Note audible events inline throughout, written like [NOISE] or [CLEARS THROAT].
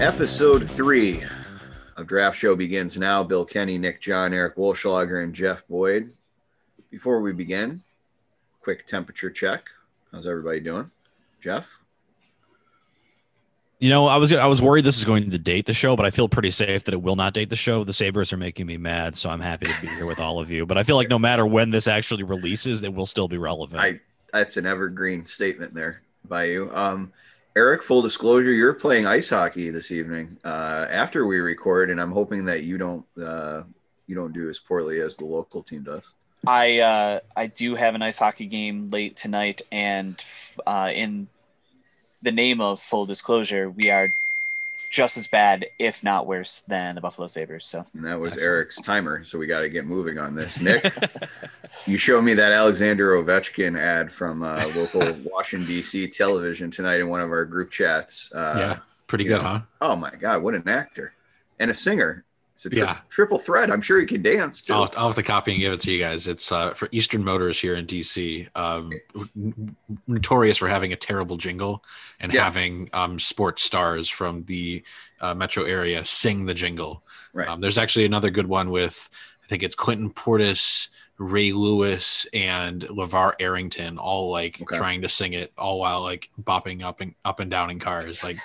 Episode three of Draft Show begins now. Bill Kenny, Nick John, Eric Wolschlager, and Jeff Boyd. Before we begin, quick temperature check. How's everybody doing? Jeff? You know, I was I was worried this is going to date the show, but I feel pretty safe that it will not date the show. The Sabres are making me mad, so I'm happy to be here with all of you. But I feel like no matter when this actually releases, it will still be relevant. I that's an evergreen statement there by you. Um, Eric, full disclosure, you're playing ice hockey this evening uh, after we record, and I'm hoping that you don't uh, you don't do as poorly as the local team does. I uh, I do have an ice hockey game late tonight, and uh, in the name of full disclosure, we are just as bad, if not worse, than the Buffalo Sabres. So and that was Excellent. Eric's timer. So we got to get moving on this. Nick, [LAUGHS] you showed me that Alexander Ovechkin ad from uh, local [LAUGHS] Washington D.C. television tonight in one of our group chats. Uh, yeah, pretty good, know. huh? Oh my God, what an actor and a singer. It's a tri- yeah. triple threat. I'm sure he can dance too. I'll, I'll, have to copy and give it to you guys. It's uh, for Eastern Motors here in DC. Um, notorious for having a terrible jingle and yeah. having um, sports stars from the uh, metro area sing the jingle. Right. Um, there's actually another good one with I think it's Clinton Portis, Ray Lewis, and LaVar Arrington, all like okay. trying to sing it, all while like bopping up and up and down in cars. Like,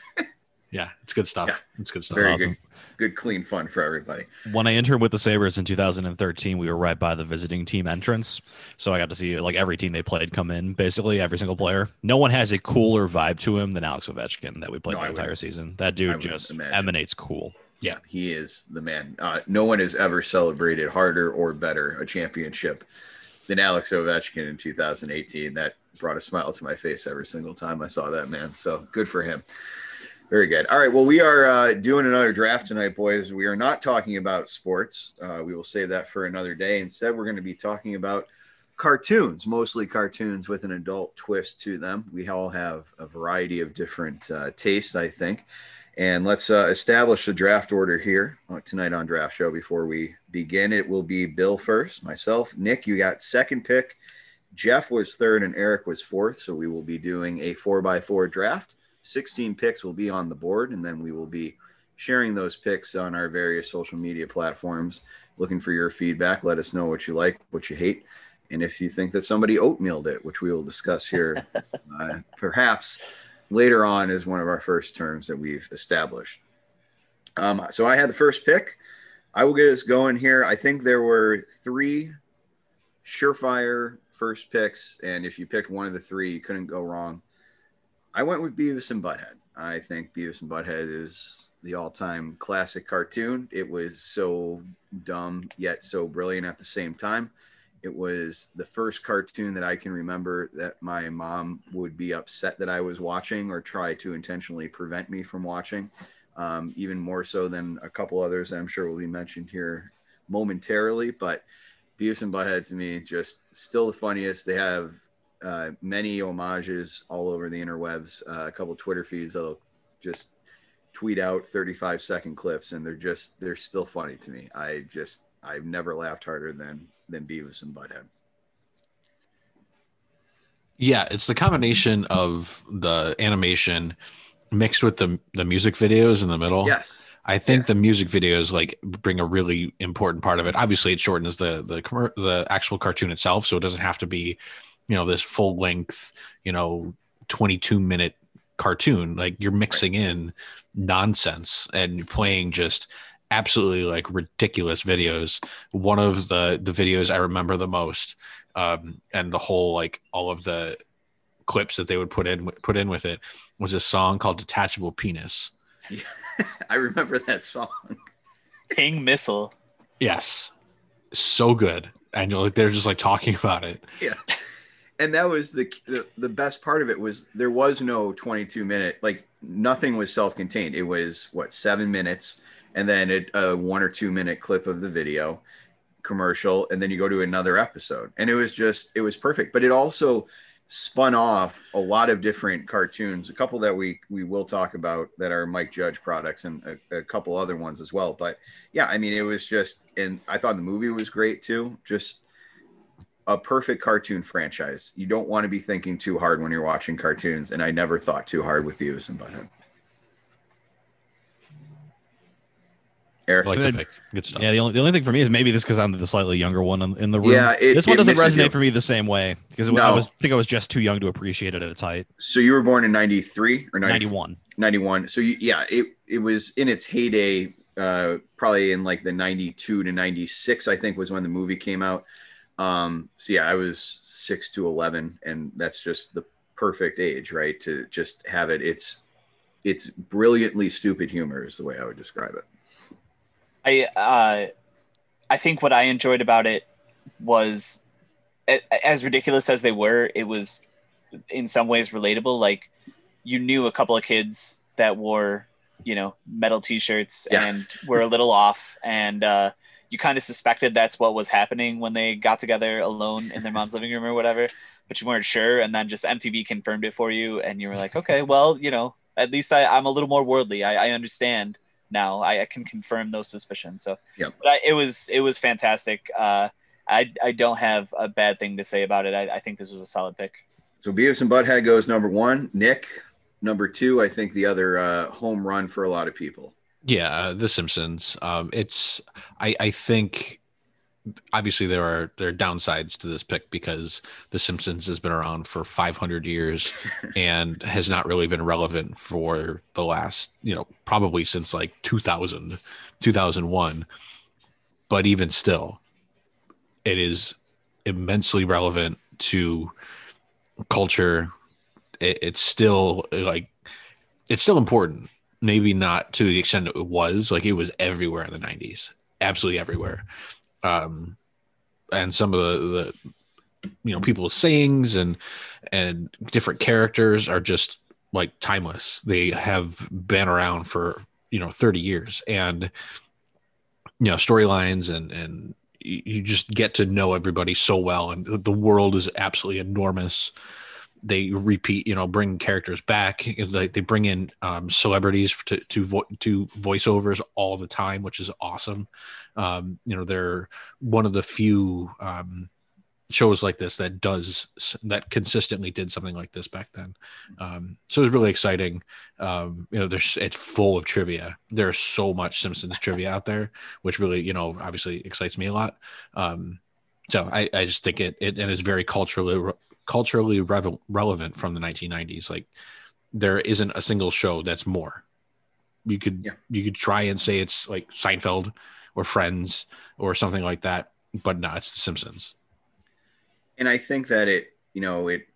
[LAUGHS] yeah, it's good stuff. Yeah. It's good stuff. Very awesome. good good, clean fun for everybody. When I entered with the Sabres in 2013, we were right by the visiting team entrance. So I got to see like every team they played come in, basically every single player. No one has a cooler vibe to him than Alex Ovechkin that we played no, the entire season. That dude just imagine. emanates cool. Yeah, he is the man. Uh, no one has ever celebrated harder or better a championship than Alex Ovechkin in 2018. That brought a smile to my face every single time I saw that man. So good for him. Very good. All right. Well, we are uh, doing another draft tonight, boys. We are not talking about sports. Uh, we will save that for another day. Instead, we're going to be talking about cartoons, mostly cartoons with an adult twist to them. We all have a variety of different uh, tastes, I think. And let's uh, establish the draft order here uh, tonight on Draft Show before we begin. It will be Bill first, myself. Nick, you got second pick. Jeff was third, and Eric was fourth. So we will be doing a four by four draft. 16 picks will be on the board, and then we will be sharing those picks on our various social media platforms. Looking for your feedback. Let us know what you like, what you hate, and if you think that somebody oatmealed it, which we will discuss here [LAUGHS] uh, perhaps later on is one of our first terms that we've established. Um, so I had the first pick. I will get us going here. I think there were three surefire first picks, and if you picked one of the three, you couldn't go wrong. I went with Beavis and Butthead. I think Beavis and Butthead is the all-time classic cartoon. It was so dumb yet so brilliant at the same time. It was the first cartoon that I can remember that my mom would be upset that I was watching or try to intentionally prevent me from watching. Um, even more so than a couple others I'm sure will be mentioned here momentarily. But Beavis and Butthead to me just still the funniest. They have uh, many homages all over the interwebs. Uh, a couple Twitter feeds that'll just tweet out 35 second clips, and they're just they're still funny to me. I just I've never laughed harder than than Beavis and Butthead. Yeah, it's the combination of the animation mixed with the the music videos in the middle. Yes. I think yeah. the music videos like bring a really important part of it. Obviously, it shortens the the the actual cartoon itself, so it doesn't have to be you know this full length you know 22 minute cartoon like you're mixing in nonsense and playing just absolutely like ridiculous videos. One of the the videos i remember the most um and the whole like all of the clips that they would put in put in with it was a song called detachable penis. Yeah, [LAUGHS] i remember that song. Ping missile. Yes. So good. And you're like they're just like talking about it. Yeah [LAUGHS] and that was the, the the best part of it was there was no 22 minute like nothing was self-contained. It was what seven minutes and then it, a one or two minute clip of the video commercial and then you go to another episode. And it was just it was perfect. But it also spun off a lot of different cartoons a couple that we we will talk about that are mike judge products and a, a couple other ones as well. But yeah i mean it was just and i thought the movie was great too. Just a perfect cartoon franchise. You don't want to be thinking too hard when you're watching cartoons, and I never thought too hard with Beavis and Butthead. Eric. I like Good. the pick. Good stuff. Yeah, the only, the only thing for me is maybe this because I'm the slightly younger one in, in the room. Yeah, it- this one it doesn't resonate you. for me the same way because I was I think I was just too young to appreciate it at its height. So you were born in 93 or 91. 91. So you, yeah, it, it was in its heyday, uh, probably in like the 92 to 96, I think was when the movie came out. Um, so yeah, I was six to 11 and that's just the perfect age, right. To just have it. It's, it's brilliantly stupid humor is the way I would describe it. I uh, I think what I enjoyed about it was as ridiculous as they were, it was in some ways relatable. Like you knew a couple of kids that wore, you know, metal t-shirts Yeah. and were a little off and uh you kind of suspected that's what was happening when they got together alone in their mom's living room or whatever, but you weren't sure and then just MTV confirmed it for you and you were like, "Okay, well, you know, at least I, I'm a little more worldly. I, I understand now. I, I can confirm those suspicions. So I, it was it was fantastic. Uh, I I don't have a bad thing to say about it. I, I think this was a solid pick. So Beavis and Butthead goes number one. Nick, number two. I think the other uh, home run for a lot of people. Yeah, uh, The Simpsons. Um, it's I I think obviously there are there are downsides to this pick because The Simpsons has been around for 500 years [LAUGHS] and has not really been relevant for the last you know probably since like 2000 2001 but even still it is immensely relevant to culture. It, it's still like it's still important maybe not to the extent it was like it was everywhere in the 90s absolutely everywhere. Um and some of the the you know people's sayings and and different characters are just like timeless. They have been around for you know 30 years. And you know storylines and and you just get to know everybody so well. And the world is absolutely enormous they repeat you know bring characters back like they bring in um, celebrities to to vo- to voiceovers all the time which is awesome. Um, you know they're one of the few um, shows like this that does that consistently did something like this back then. Um, so it was really exciting. Um, you know there's it's full of trivia. There's so much simpsons trivia out there which really you know obviously excites me a lot. Um, so I, I just think it, it and it's very culturally culturally revel relevant from the 1990s like there isn't a single show that's more you could Yeah. you could try and say it's like seinfeld or friends or something like that but no it's the simpsons And I think that it, you know, it,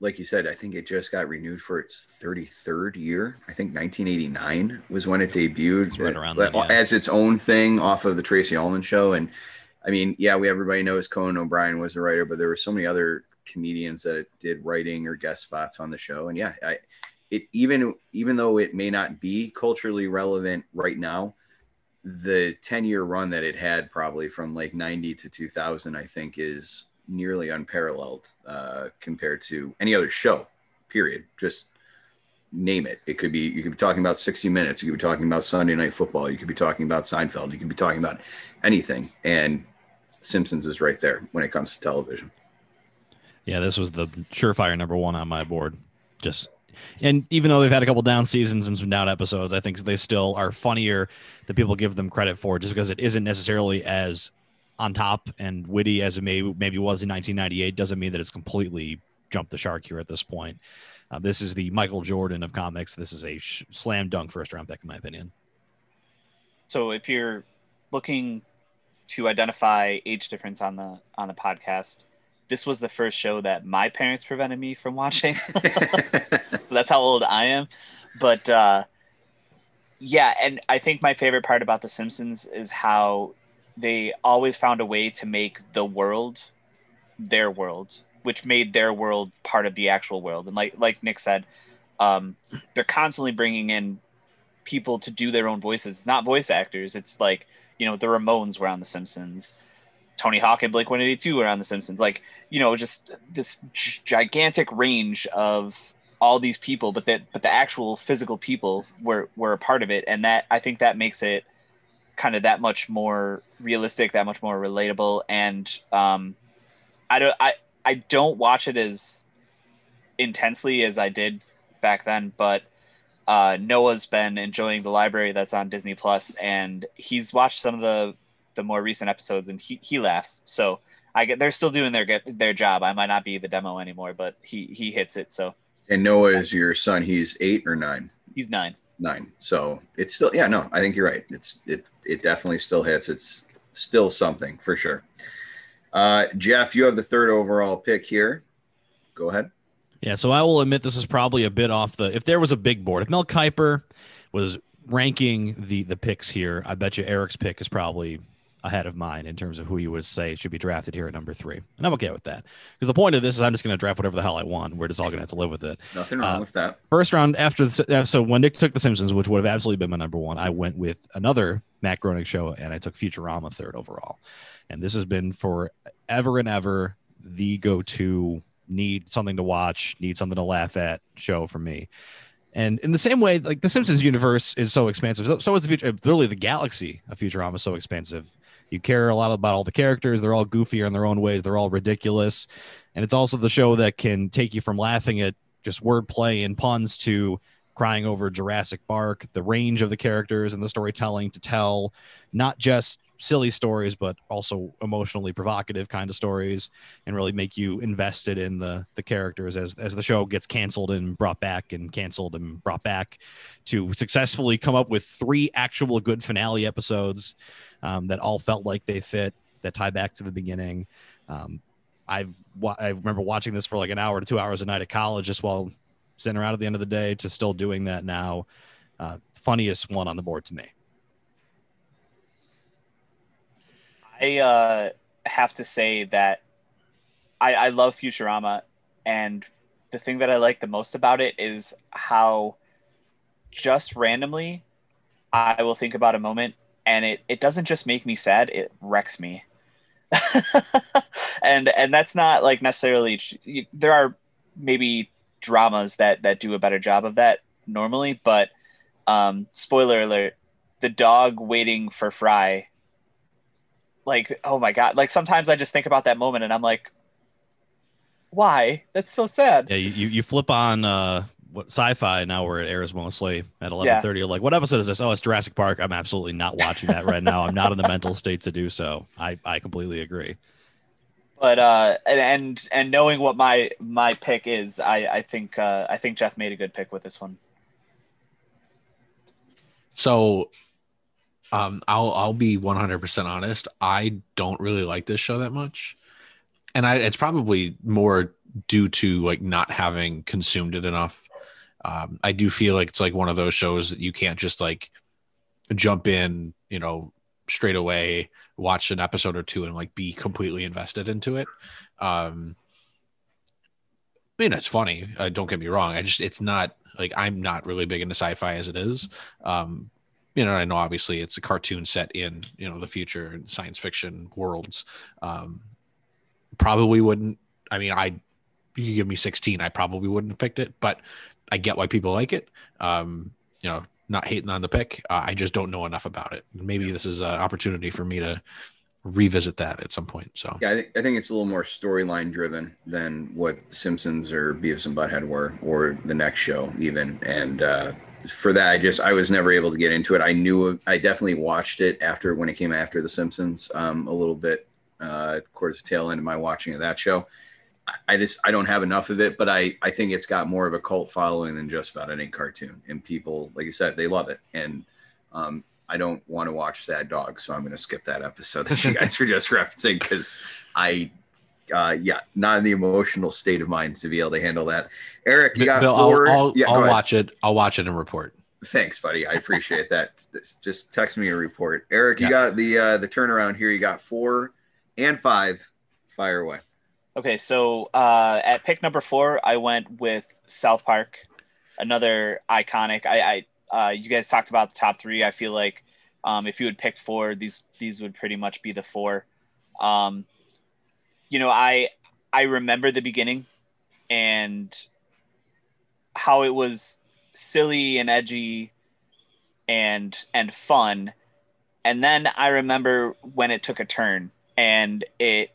like you said, I think it just got renewed for its 33rd year. I think 1989 was when it debuted It's right around then, yeah. as its own thing off of the Tracey Ullman show. And I mean, yeah, we everybody knows Conan O'Brien was a writer, but there were so many other comedians that did writing or guest spots on the show. And yeah, I, it even even though it may not be culturally relevant right now, the 10 year run that it had probably from like 90 to 2000, I think is nearly unparalleled uh, compared to any other show, period. Just name it. It could be, you could be talking about 60 Minutes. You could be talking about Sunday Night Football. You could be talking about Seinfeld. You could be talking about anything. And Simpsons is right there when it comes to television. Yeah, this was the surefire number one on my board. Just and even though they've had a couple down seasons and some down episodes, I think they still are funnier than people give them credit for, just because it isn't necessarily as on top and witty as it may maybe was in 1998. Doesn't mean that it's completely jumped the shark here at this point. Uh, this is the Michael Jordan of comics. This is a sh- slam dunk first round pick, in my opinion. So if you're looking to identify age difference on the on the podcast, this was the first show that my parents prevented me from watching. [LAUGHS] so that's how old I am. But uh, yeah, and I think my favorite part about The Simpsons is how they always found a way to make the world their world, which made their world part of the actual world. And like like Nick said, um, they're constantly bringing in people to do their own voices. It's not voice actors. It's like you know the Ramones were on The Simpsons. Tony Hawk and Blink 182 were on The Simpsons. Like, you know, just this gigantic range of all these people, but that but the actual physical people were were a part of it, and that I think that makes it kind of that much more realistic, that much more relatable, and um, I don't I I don't watch it as intensely as I did back then, but uh, Noah's been enjoying the library that's on Disney Plus, and he's watched some of the the more recent episodes, and he he laughs. So I get they're still doing their get their job. I might not be the demo anymore, but he he hits it. So And Noah is your son. He's eight or nine. he's nine. Nine. So it's still yeah, no, I think you're right. It's it it definitely still hits. It's still something for sure. Uh Jeff, you have the third overall pick here. Go ahead. Yeah, so I will admit this is probably a bit off the. If there was a big board, if Mel Kiper was ranking the the picks here, I bet you Eric's pick is probably ahead of mine in terms of who you would say should be drafted here at number three, and I'm okay with that because the point of this is I'm just going to draft whatever the hell I want. We're just all going to have to live with it. Nothing wrong Uh, with that. First round after the, so when Nick took The Simpsons, which would have absolutely been my number one, I went with another Matt Groening show, and I took Futurama third overall. And this has been for ever and ever the go-to need something to watch, need something to laugh at show for me. And in the same way, like the Simpsons universe is so expansive, so, so is the future. Literally, the galaxy of Futurama is so expansive. You care a lot about all the characters. They're all goofy in their own ways. They're all ridiculous, and it's also the show that can take you from laughing at just wordplay and puns to crying over Jurassic Bark. The range of the characters and the storytelling to tell not just silly stories, but also emotionally provocative kind of stories, and really make you invested in the the characters as as the show gets canceled and brought back and canceled and brought back to successfully come up with three actual good finale episodes um, that all felt like they fit that tie back to the beginning. Um, I've I remember watching this for like an hour to two hours a night at college, just while sitting around at the end of the day, to still doing that now. Uh, funniest one on the board to me. I uh, have to say that I, I love Futurama, and the thing that I like the most about it is how just randomly I will think about a moment, and it, it doesn't just make me sad; it wrecks me. [LAUGHS] and and that's not like necessarily. There are maybe dramas that that do a better job of that normally, but um, spoiler alert: the dog waiting for Fry like oh my god like sometimes i just think about that moment and i'm like why that's so sad Yeah, you, you, you flip on uh, what Syfy now where it airs mostly at eleven thirty. Like, what episode is this? Oh, it's Jurassic Bark. I'm absolutely not watching that right now. I'm not in the mental state to do so. I I completely agree. but uh and and, and knowing what my my pick is i i think uh i think jeff made a good pick with this one So um I'll I'll be 100% honest. I don't really like this show that much. And I it's probably more due to like not having consumed it enough. Um I do feel like it's like one of those shows that you can't just like jump in, you know, straight away, watch an episode or two and like be completely invested into it. Um I mean, it's funny. Uh, don't get me wrong. I just, it's not like I'm not really big into sci-fi as it is. Um, you know, I know obviously it's a cartoon set in you know the future and science fiction worlds. Um, probably wouldn't. I mean, I you give me 16, I probably wouldn't have picked it, but I get why people like it. Um, you know, not hating on the pick. Uh, I just don't know enough about it. Maybe this is an opportunity for me to revisit that at some point. So Yeah, I think I think it's a little more storyline driven than what Simpsons or Beavis and Butthead were, or the next show even. And uh, for that, I just I was never able to get into it. I knew I definitely watched it after when it came after the Simpsons um, a little bit uh, towards the tail end of my watching of that show. I- just I don't have enough of it, but I I think it's got more of a cult following than just about any cartoon, and people like you said they love it and. Um, I don't want to watch Sad Dog, so I'm going to skip that episode that you guys were just [LAUGHS] referencing because I, uh, yeah, not in the emotional state of mind to be able to handle that. Eric, you got Bill, four. I'll, I'll, yeah, I'll watch it. I'll watch it and report. Thanks, buddy. I appreciate that. [LAUGHS] Just text me a report. Eric, you Yeah. got the uh, the turnaround here. You got four and five. Fire away. Okay, so uh, at pick number four, I went with South Park, another iconic. I, I uh, you guys talked about the top three. I feel like um, if you had picked four, these these would pretty much be the four. Um, you know, I I remember the beginning and how it was silly and edgy and and fun, and then I remember when it took a turn and it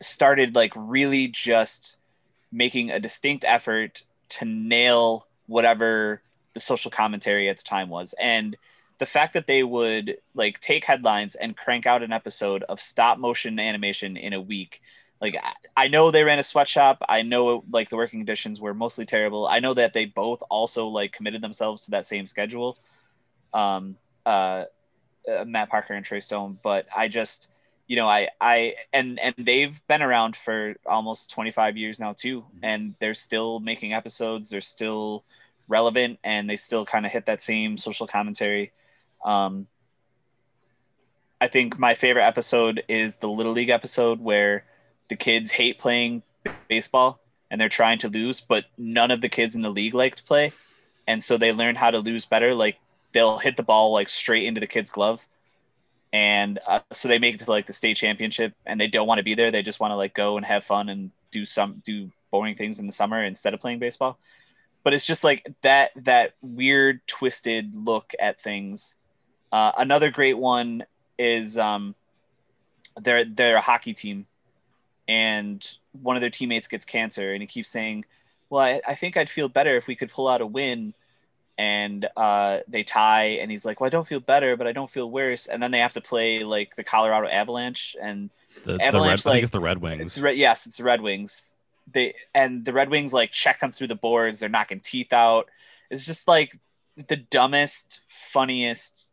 started like really just making a distinct effort to nail whatever the social commentary at the time was, and the fact that they would like take headlines and crank out an episode of stop motion animation in a week. Like I know they ran a sweatshop. I know like the working conditions were mostly terrible. I know that they both also like committed themselves to that same schedule. Um, uh, uh Matt Parker and Trey Stone, but I just you know, I, I, and, and they've been around for almost 25 years now too. Mm-hmm. And they're still making episodes. They're still relevant and they still kind of hit that same social commentary. Um, I think my favorite episode is the Little League episode where the kids hate playing baseball and they're trying to lose, but none of the kids in the league like to play. And so they learn how to lose better. Like they'll hit the ball like straight into the kid's glove and uh, so they make it to like the state championship and they don't want to be there. They just want to like go and have fun and do some do boring things in the summer instead of playing baseball. But it's just like that that weird twisted look at things. Uh, another great one is um they're they're a hockey team and one of their teammates gets cancer and he keeps saying well I, I think i'd feel better if we could pull out a win and uh, they tie and he's like well i don't feel better but i don't feel worse. And then they have to play like the colorado avalanche and the, avalanche the red, like, i think it's the red wings. it's yes it's the red wings. They and the red wings like check them through the boards they're knocking teeth out. It's just like the dumbest funniest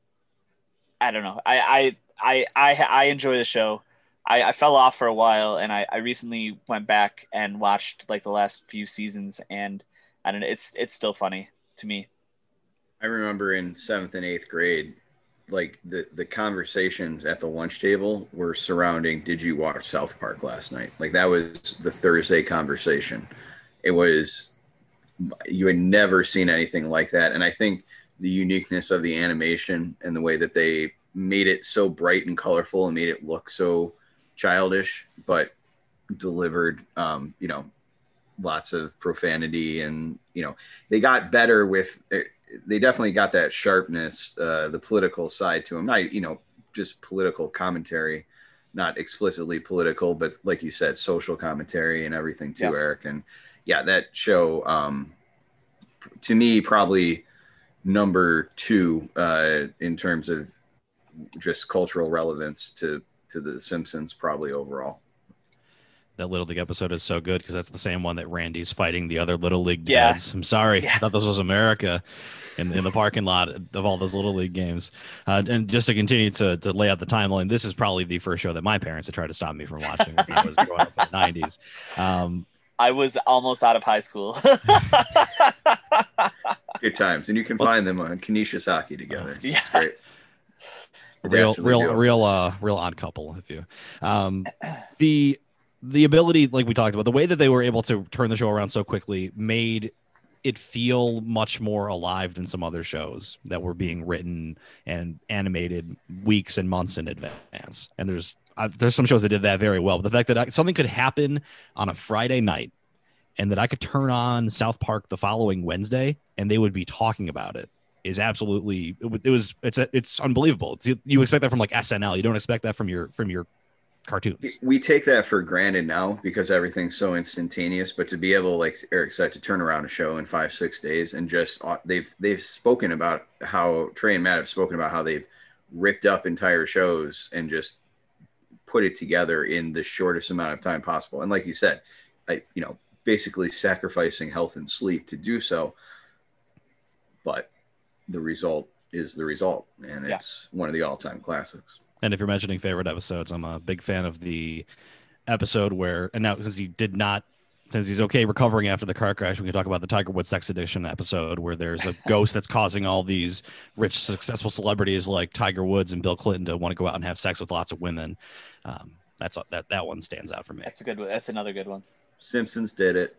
i don't know. I i i i, I enjoy the show. I, I fell off for a while and I, I recently went back and watched like the last few seasons and I don't know it's it's still funny to me. I remember in seventh and eighth grade, like the the conversations at the lunch table were surrounding did you watch South Park last night? Like that was the Thursday conversation. It was you had never seen anything like that. And I think the uniqueness of the animation and the way that they made it so bright and colorful and made it look so childish, but delivered um, you know, lots of profanity and you know, they got better with they definitely got that sharpness, uh, the political side to them. Not you know just political commentary, not explicitly political, but like you said, social commentary and everything too, yeah. Eric. And yeah, that show um, to me probably number two uh, in terms of just cultural relevance to to the Simpsons, probably overall that little league episode is so good because that's the same one that Randy's fighting the other little league dads. Yeah. I'm sorry, yeah. I thought this was America, in, in the parking lot of all those little league games. Uh, and just to continue to, to lay out the timeline, this is probably the first show that my parents had tried to stop me from watching when I was growing up in the '90s. Um, I was almost out of high school. [LAUGHS] Good times, and you can find them on Canisius Hockey together. It's, yeah. great. Real, real, real, uh, real odd couple. If you, um, the the ability, like we talked about, the way that they were able to turn the show around so quickly made it feel much more alive than some other shows that were being written and animated weeks and months in advance. And there's uh, there's some shows that did that very well. But the fact that I, something could happen on a Friday night and that I could turn on South Park the following Wednesday and they would be talking about it is absolutely it, was it's it's unbelievable. It's, you expect that from like SNL. You don't expect that from your from your cartoons. We take that for granted now because everything's so instantaneous. But to be able, like Eric said, to turn around a show in five six days and just uh, they've they've spoken about how Trey and Matt have spoken about how they've ripped up entire shows and just put it together in the shortest amount of time possible. And like you said, I you know basically sacrificing health and sleep to do so. But the result is the result, and it's yeah. one of the all-time classics. And if you're mentioning favorite episodes, I'm a big fan of the episode where, and now since he did not, since he's okay recovering after the car crash, we can talk about the Tiger Woods Sex Edition episode where there's a ghost that's causing all these rich, successful celebrities like Tiger Woods and Bill Clinton to want to go out and have sex with lots of women. Um, that's that that one stands out for me. That's a good one. That's another good one. Simpsons did it.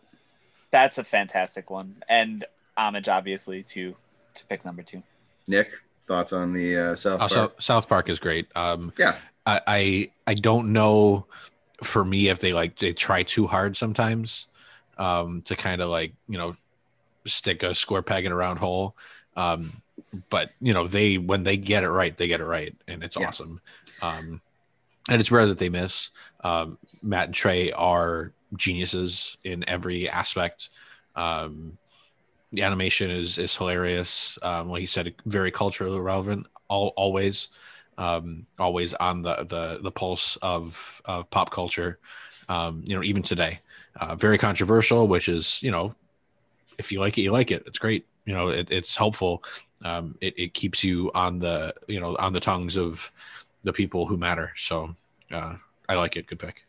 That's a fantastic one, and homage obviously to to pick number two. Nick thoughts on the uh, South Park? South, South Park is great. Um, yeah, I, I, I don't know for me if they like they try too hard sometimes um, to kind of like you know stick a square peg in a round hole. Um, but you know they when they get it right, they get it right, and it's yeah. awesome. Um, and it's rare that they miss. Um, Matt and Trey are geniuses in every aspect. Um, the animation is is hilarious. Um, like you said, very culturally relevant. All, always, um, always on the the the pulse of of pop culture. Um, you know, even today, uh, very controversial. Which is, you know, if you like it, you like it. It's great. You know, it, it's helpful. Um, it, it keeps you on the you know on the tongues of the people who matter. So uh, I like it. Good pick.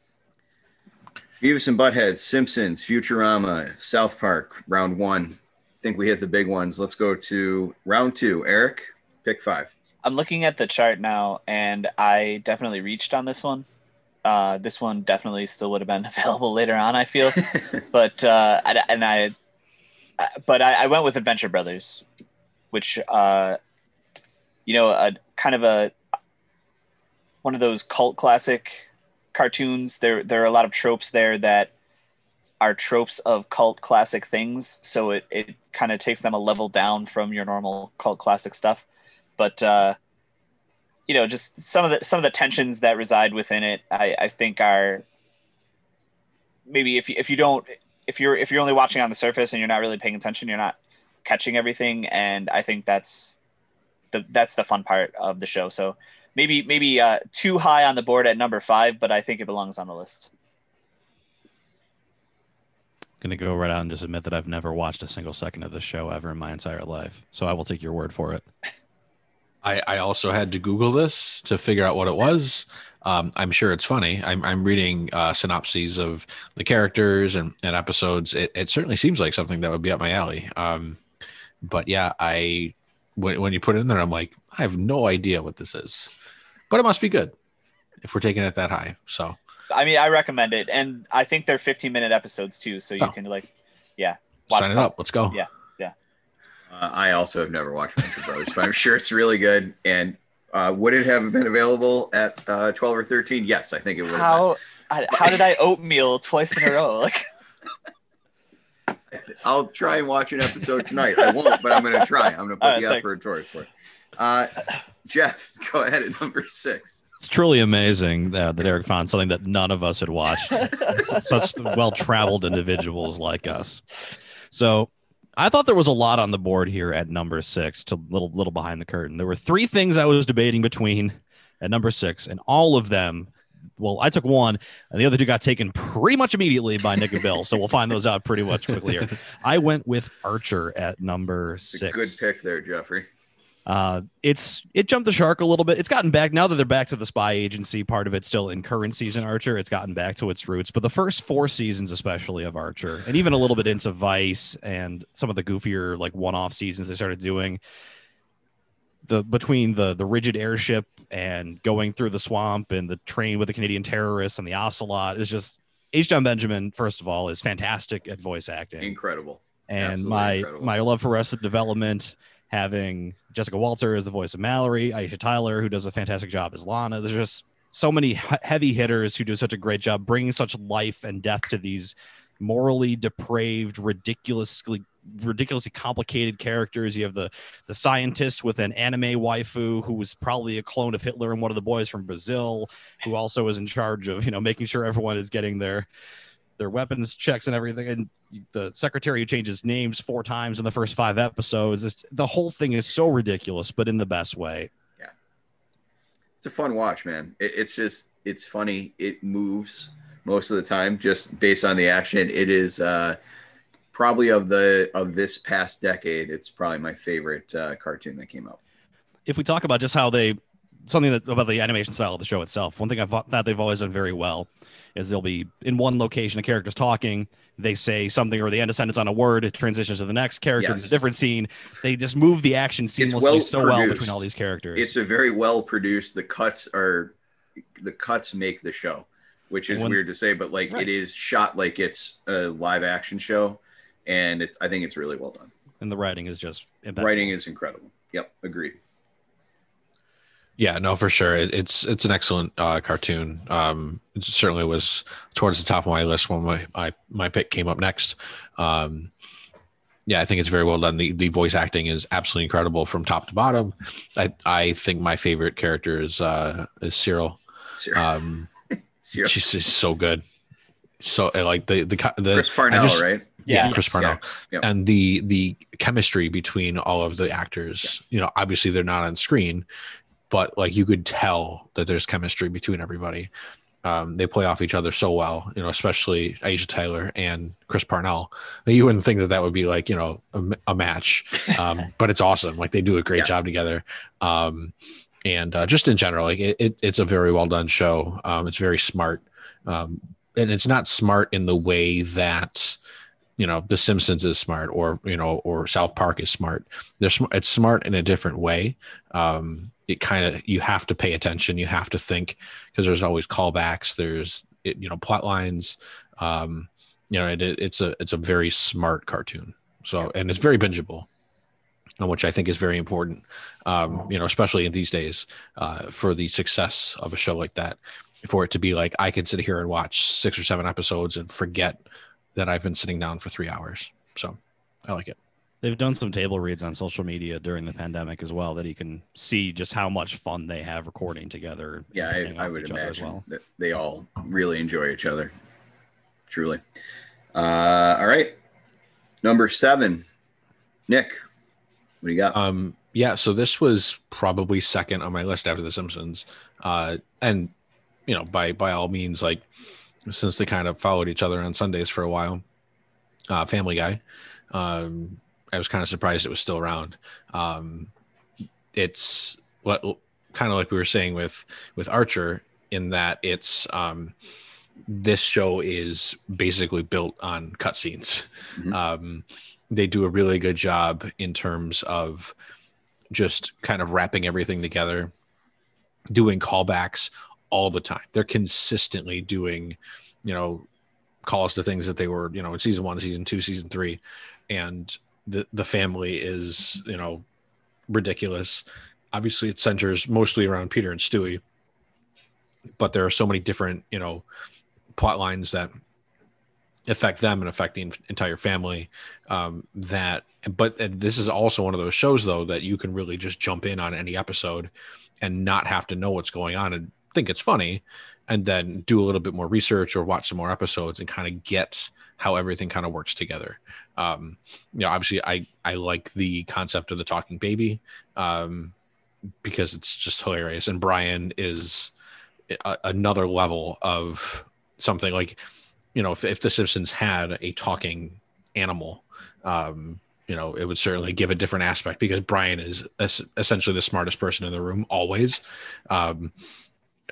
Beavis and Butthead, Simpsons, Futurama, South Park, round one. I think we hit the big ones. Let's go to round two. Eric, pick five. I'm looking at the chart now, and I definitely reached on this one. Uh, this one definitely still would have been [LAUGHS] available later on. I feel, [LAUGHS] but uh, and I, but I, I, went with Adventure Brothers, which uh, you know, a kind of a one of those cult classic cartoons. There there are a lot of tropes there that are tropes of cult classic things. So it, it kind of takes them a level down from your normal cult classic stuff. But uh, you know, just some of the some of the tensions that reside within it, I, I think are maybe if you, if you don't if you're if you're only watching on the surface and you're not really paying attention, you're not catching everything. And I think that's the that's the fun part of the show. So maybe maybe uh, too high on the board at number five, but I think it belongs on the list. Gonna go right out and just admit that I've never watched a single second of this show ever in my entire life. So I will take your word for it. I, I also had to Google this to figure out what it was. Um, I'm sure it's funny. I'm, I'm reading uh, synopses of the characters and, and episodes. It, it certainly seems like something that would be up my alley. Um, but yeah, I when, when you put it in there, I'm like, I have no idea what this is but it must be good if we're taking it that high. So, I mean, I recommend it, and I think they're 15 minute episodes too, so you oh. can like, yeah, sign it up. Let's go. Yeah, yeah. Uh, I also have never watched Venture Brothers, but I'm sure it's really good. And uh, would it have been available at uh, 12 or 13? Yes, I think it would. How how did I oatmeal twice in a row? Like. [LAUGHS] I'll try and watch an episode tonight. I won't, but I'm going to try. I'm going to put right, the effort towards for it. Uh, Jeff, go ahead at number six. It's truly amazing that, that Eric found something that none of us had watched. [LAUGHS] Such well traveled individuals like us. So I thought there was a lot on the board here at number six, to little little behind the curtain. There were three things I was debating between at number six, and all of them. Well, I took one, and the other two got taken pretty much immediately by Nick and Bill. So we'll find those out pretty much quickly here. [LAUGHS] I went with Archer at number six. Good pick there, Jeffrey. Uh, it's it jumped the shark a little bit. It's gotten back now that they're back to the spy agency part of it. Still in current season Archer, it's gotten back to its roots. But the first four seasons, especially of Archer, and even a little bit into Vice and some of the goofier like one-off seasons they started doing, the between the the rigid airship and going through the swamp and the train with the Canadian terrorists and the ocelot is just H. Jon Benjamin. First of all, is fantastic at voice acting. Incredible. And Absolutely my incredible. my love for Arrested Development having Jessica Walter as the voice of Mallory, Aisha Tyler, who does a fantastic job as Lana. There's just so many heavy hitters who do such a great job bringing such life and death to these morally depraved, ridiculously ridiculously complicated characters. You have the the scientist with an anime waifu who was probably a clone of Hitler and one of the boys from Brazil, who also is in charge of you know making sure everyone is getting their their weapons checks and everything. And the secretary changes names four times in the first five episodes. The whole thing is so ridiculous, but in the best way. Yeah, it's a fun watch, man. It, it's just it's funny. It moves most of the time, just based on the action. It is uh, probably of the of this past decade. It's probably my favorite uh, cartoon that came out. If we talk about just how they something that about the animation style of the show itself, one thing I've thought they've always done very well is they'll be in one location, the character's talking, they say something or the end of sentence on a word, it transitions to the next character, yes. it's a different scene. They just move the action seamlessly well so produced. well between all these characters. It's a very well produced. The cuts are the cuts make the show, which is when, weird to say, but like right. it is shot like it's a live action show, and it, I think it's really well done. And the writing is just impeccable. writing is incredible. Yep, agreed. Yeah, no, for sure. It, it's it's an excellent uh, cartoon. Um, it certainly was towards the top of my list when my my, my pick came up next. Um, yeah, I think it's very well done. The the voice acting is absolutely incredible from top to bottom. I I think my favorite character is uh, is Cyril. Cyril. Um, [LAUGHS] Cyril. She's just so good. So like the the the Chris Parnell, just, right? Yeah. Chris Parnell, Yeah. and the the chemistry between all of the actors. You know, obviously they're not on screen, but like you could tell that there's chemistry between everybody. Um, they play off each other so well, you know, especially Aisha Tyler and Chris Parnell. You wouldn't think that that would be like, you know, a, a match, um, [LAUGHS] but it's awesome. Like they do a great Yeah. job together. Um, and uh, just in general, like it, it, it's a very well done show. Um, it's very smart. Um, and it's not smart in the way that, you know, The Simpsons is smart or, you know, or South Park is smart. They're sm- it's smart in a different way. Um, it kind of, you have to pay attention. You have to think because there's always callbacks. There's, it, you know, plot lines. Um, you know, it, it's a, it's a very smart cartoon. So, and it's very bingeable, uh, which I think is very important. Um, you know, especially in these days, uh, for the success of a show like that, for it to be like I can sit here and watch six or seven episodes and forget that I've been sitting down for three hours. So, I like it. They've done some table reads on social media during the pandemic as well that you can see just how much fun they have recording together. Yeah, I, I would each other as imagine that they all really enjoy each other. Truly. Uh, all right. Number seven, Nick. What do you got? Um, yeah, so this was probably second on my list after The Simpsons, uh, and you know, by by all means, like since they kind of followed each other on Sundays for a while, uh, Family Guy. Um, I was kind of surprised it was still around. Um, it's what kind of like we were saying with with Archer in that it's um, this show is basically built on cutscenes. Mhm. Um, they do a really good job in terms of just kind of wrapping everything together, doing callbacks all the time. They're consistently doing, you know, calls to things that they were, you know, in season one, season two, season three, and the the family is, you know, ridiculous. Obviously, it centers mostly around Peter and Stewie, but there are so many different, you know, plot lines that affect them and affect the entire family um, that but this is also one of those shows though that you can really just jump in on any episode and not have to know what's going on and think it's funny and then do a little bit more research or watch some more episodes and kind of get how everything kind of works together. Um you know obviously i i like the concept of the talking baby um because it's just hilarious. And brian is a, another level of something like you know if, if the simpsons had a talking animal um you know it would certainly give a different aspect because brian is es- essentially the smartest person in the room always. Um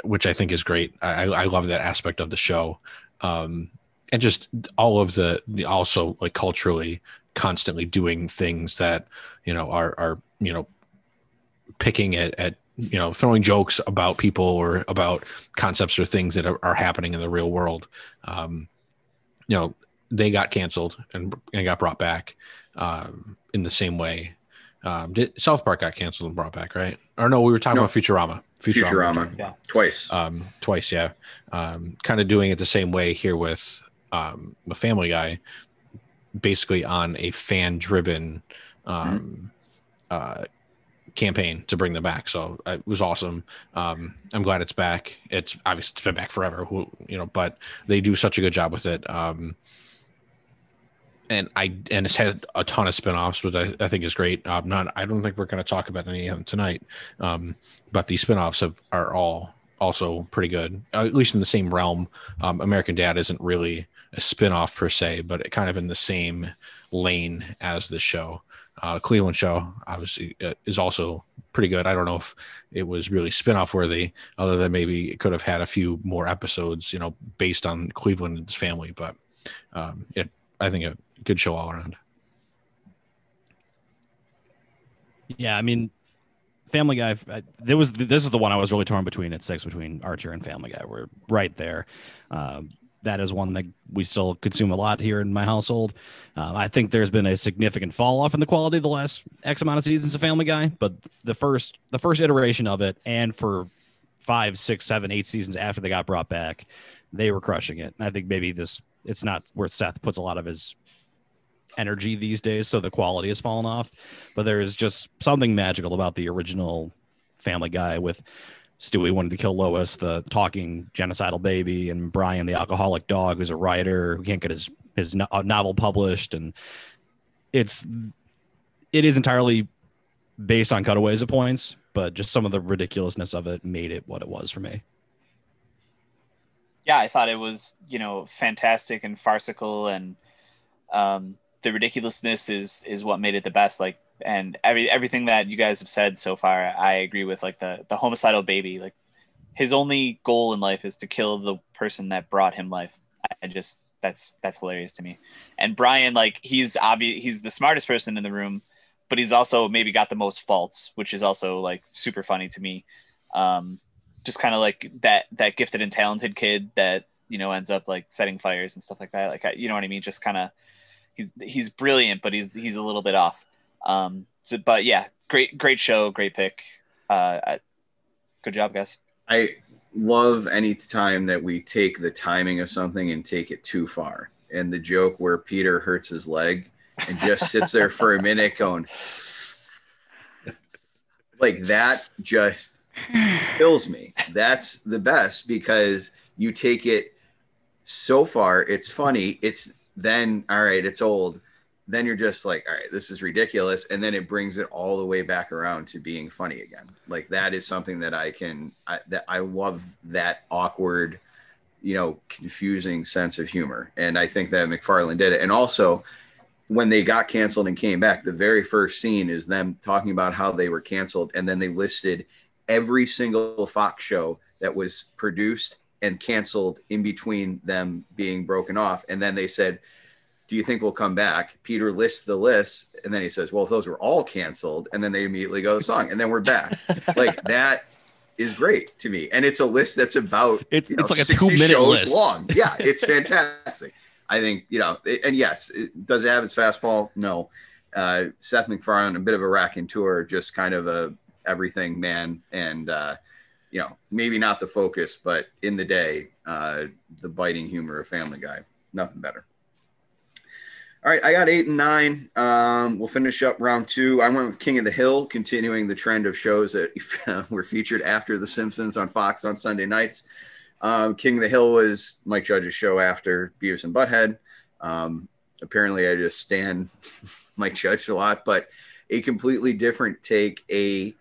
which i think is great. I i love that aspect of the show. Um and just all of the, the also like culturally constantly doing things that you know are are you know picking at, at you know throwing jokes about people or about concepts or things that are, are happening in the real world. Um you know they got canceled and, and got brought back um in the same way um did south park got canceled and brought back right or no we were talking No. about futurama Futurama. Yeah. Twice. um, twice, yeah. Um, kind of doing it the same way here with um, a Family Guy, basically on a fan-driven um, uh, campaign to bring them back. So uh, it was awesome. Um, I'm glad it's back. It's obviously it's been back forever, who, you know, but they do such a good job with it. Um, and I and it's had a ton of spin-offs, which I, I think is great. Um, not I don't think we're going to talk about any of them tonight. Um, but the spin-offs have, are all also pretty good at least in the same realm um, american dad isn't really a spin-off per se but it kind of in the same lane as the show uh, cleveland show obviously uh, is also pretty good i don't know if it was really spin-off worthy other than maybe it could have had a few more episodes you know based on cleveland and his family but um, it, i think a good show all around Yeah, I mean, Family Guy. I- There was this is the one I was really torn between at six between Archer and Family Guy. We're right there. Um, that is one that we still consume a lot here in my household. Um, I think there's been a significant fall off in the quality the last X amount of seasons of Family Guy, but the first the first iteration of it, and for five, six, seven, eight seasons after they got brought back, they were crushing it. And I think maybe this it's not where Seth puts a lot of his energy these days, so the quality has fallen off. But there is just something magical about the original Family Guy with Stewie wanting to kill Lois, the talking genocidal baby, and Brian, the alcoholic dog, who's a writer who can't get his his no- uh, novel published, and it's it is entirely based on cutaways of points, but just some of the ridiculousness of it made it what it was for me. Yeah, I thought it was you know fantastic and farcical, and um, the ridiculousness is is what made it the best. Like and every everything that you guys have said so far, I agree with. Like the the homicidal baby, like his only goal in life is to kill the person that brought him life. I just that's that's hilarious to me. And Brian, like he's obvious, he's the smartest person in the room, but he's also maybe got the most faults, which is also like super funny to me. Um, just kind of like that that gifted and talented kid that you know ends up like setting fires and stuff like that. Like you know what I mean? Just kind of he's he's brilliant, but he's he's a little bit off. Um, so, but yeah, great great show, great pick. Uh, good job, guys. I love any time that we take the timing of something and take it too far. And the joke where Peter hurts his leg and just sits there for a minute going like that just kills me. That's the best because you take it so far, it's funny. It's then all right, it's old then you're just like, all right, this is ridiculous. And then it brings it all the way back around to being funny again. Like that is something that I can, I, that I love that awkward, you know, confusing sense of humor. And I think that MacFarlane did it. And also, when they got canceled and came back, the very first scene is them talking about how they were canceled. And then they listed every single Fox show that was produced and canceled in between them being broken off. And then they said, do you think we'll come back? Peter lists the list, and then he says, well, if those were all canceled, and then they immediately go to the song, and then we're back. [LAUGHS] like that is great to me, and it's a list that's about it's, you know, it's like a two minute list long. [LAUGHS] Yeah, it's fantastic. I think you know, and yes, it, does it have its fastball? No. Uh, Seth MacFarlane, a bit of a racking tour, just kind of a everything man, and uh, you know, maybe not the focus, but in the day, uh, the biting humor of Family Guy, nothing better. All right, I got eight and nine. Um, we'll finish up round two. I went with King of the Hill, continuing the trend of shows that [LAUGHS] were featured after The Simpsons on Fox on Sunday nights. Um, King of the Hill was Mike Judge's show after Beavis and Butthead. Um, apparently, I just stand [LAUGHS] Mike Judge a lot, but a completely different take. A,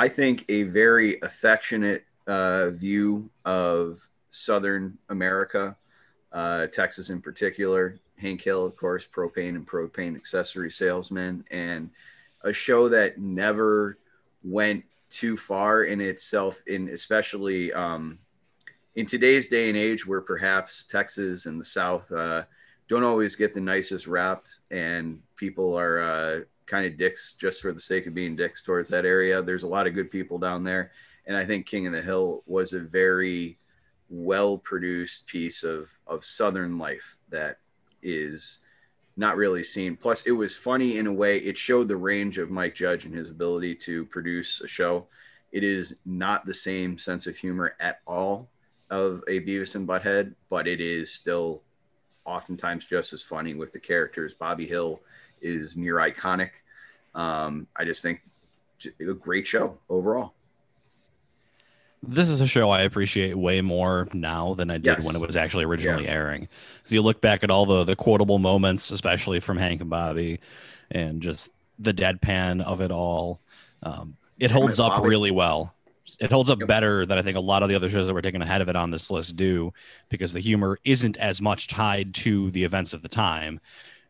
I think, a very affectionate uh, view of Southern America, uh, Texas in particular. Hank Hill, of course, propane and propane accessory salesman, and a show that never went too far in itself, in especially um, in today's day and age, where perhaps Texas and the South uh, don't always get the nicest rap, and people are uh, kind of dicks just for the sake of being dicks towards that area. There's a lot of good people down there, and I think King of the Hill was a very well produced piece of of Southern life that is not really seen. Plus, it was funny in a way. It showed the range of Mike Judge and his ability to produce a show. It is not the same sense of humor at all of a Beavis and Butthead, but it is still oftentimes just as funny with the characters. Bobby Hill is near iconic. Um, I just think a great show overall this is a show I appreciate way more now than I did yes. when it was actually originally yeah. airing. So you look back at all the the quotable moments, especially from Hank and Bobby, and just the deadpan of it all. Um, it holds up Bobby. really well. It holds up yep. better than I think a lot of the other shows that were taken ahead of it on this list do, because the humor isn't as much tied to the events of the time.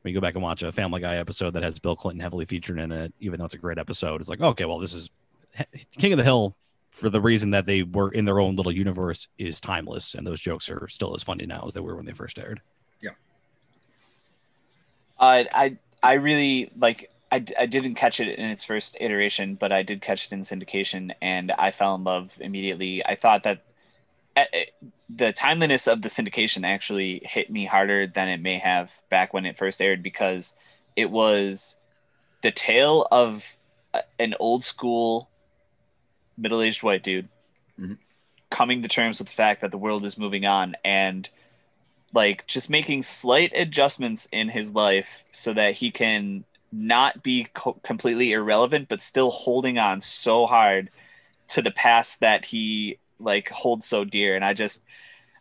When you go back and watch a Family Guy episode that has Bill Clinton heavily featured in it, even though it's a great episode, it's like, okay, well, this is King of the Hill for the reason that they were in their own little universe is timeless, and those jokes are still as funny now as they were when they first aired. Yeah. Uh, I I really like. I, I didn't catch it in its first iteration, but I did catch it in syndication, and I fell in love immediately. I thought that Uh, uh, the timeliness of the syndication actually hit me harder than it may have back when it first aired because it was the tale of uh, an old school middle aged white dude mm-hmm. coming to terms with the fact that the world is moving on and like just making slight adjustments in his life so that he can not be co- completely irrelevant but still holding on so hard to the past that he like hold so dear and i just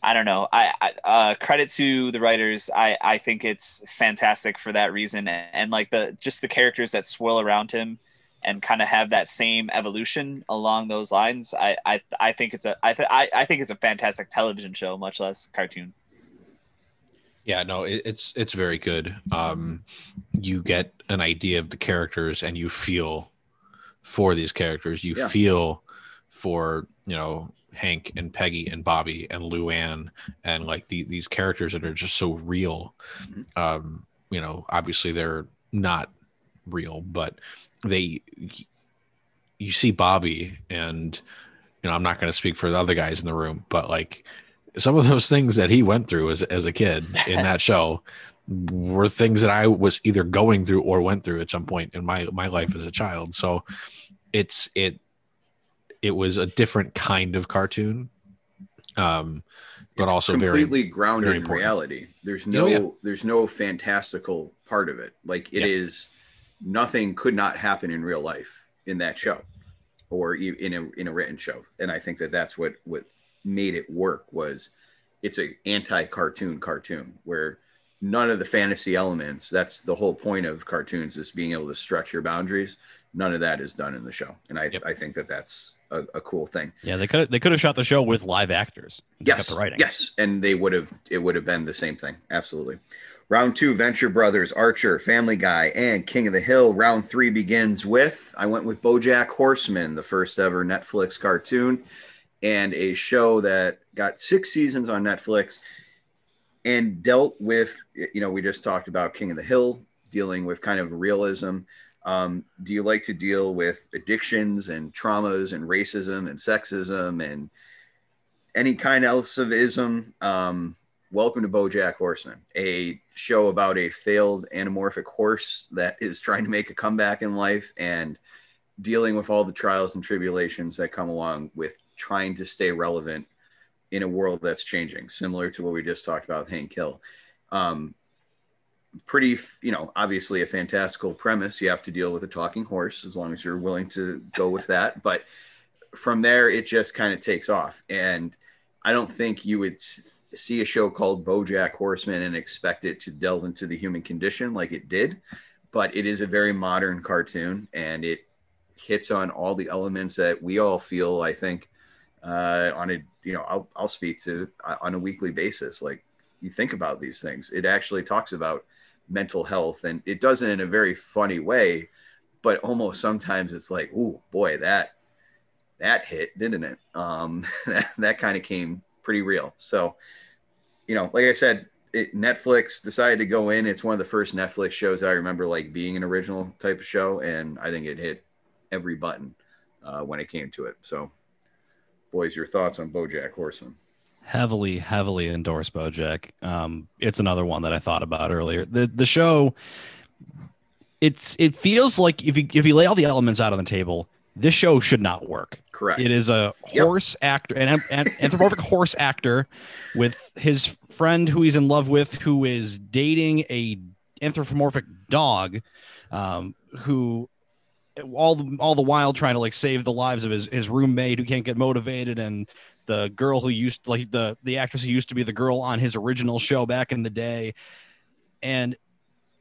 I don't know. I, I uh, credit to the writers. I I think it's fantastic for that reason, and, and like the just the characters that swirl around him, and kind of have that same evolution along those lines. I I, I think it's a I, th- I I think it's a fantastic television show, much less cartoon. Yeah, no, it, it's it's very good. Um, you get an idea of the characters, and you feel for these characters. You Yeah. feel for you know Hank and Peggy and Bobby and Luann and like the, these characters that are just so real. Mhm. Um, you know, obviously they're not real, but they you see Bobby and you know, I'm not going to speak for the other guys in the room, but like some of those things that he went through as as a kid in [LAUGHS] that show were things that I was either going through or went through at some point in my my life as a child. So it's it it was a different kind of cartoon. Um but It's also very completely grounded very in reality. There's Oh, no yeah. there's no fantastical part of it. Like it is, Yeah. nothing could not happen in real life in that show, or in a in a written show. And I think that that's what what made it work was it's a anti cartoon cartoon where none of the fantasy elements. That's the whole point of cartoons is being able to stretch your boundaries. None of that is done in the show, and I Yep. I think that that's a, a cool thing. Yeah, they could they could have shot the show with live actors. Yes, the writing. yes, and they would have. It would have been the same thing. Absolutely. Round two: Venture Brothers, Archer, Family Guy, and King of the Hill. Round three begins with I went with BoJack Horseman, the first ever Netflix cartoon, and a show that got six seasons on Netflix and dealt with. You know, we just talked about King of the Hill, dealing with kind of realism. Um, do you like to deal with addictions and traumas and racism and sexism and any kind else of ism, um, welcome to BoJack Horseman, a show about a failed anamorphic horse that is trying to make a comeback in life and dealing with all the trials and tribulations that come along with trying to stay relevant in a world that's changing, similar to what we just talked about with Hank Hill. Um, pretty, you know, obviously a fantastical premise. You have to deal with a talking horse as long as you're willing to go with that. [LAUGHS] But from there, it just kind of takes off. And I don't think you would see a show called BoJack Horseman and expect it to delve into the human condition like it did. But it is a very modern cartoon, and it hits on all the elements that we all feel. I think uh, on a you know I'll I'll speak to uh, on a weekly basis. Like you think about these things, it actually talks about mental health, and it does it in a very funny way. But almost sometimes it's like, oh boy, that that hit, didn't it? Um, [LAUGHS] that, that kind of came pretty real. So, you know, like I said, it, Netflix decided to go in. It's one of the first Netflix shows I remember like being an original type of show, and I think it hit every button uh, when it came to it. So, boys, your thoughts on BoJack Horseman? Heavily heavily endorse bojack um it's another one that i thought about earlier the the show it's it feels like if you if you lay all the elements out on the table this show should not work Correct. it is a Yep. horse actor an, an anthropomorphic horse actor with his friend who he's in love with who is dating a anthropomorphic dog um who all the all the while trying to like save the lives of his his roommate who can't get motivated and the girl who used like the the actress who used to be the girl on his original show back in the day. And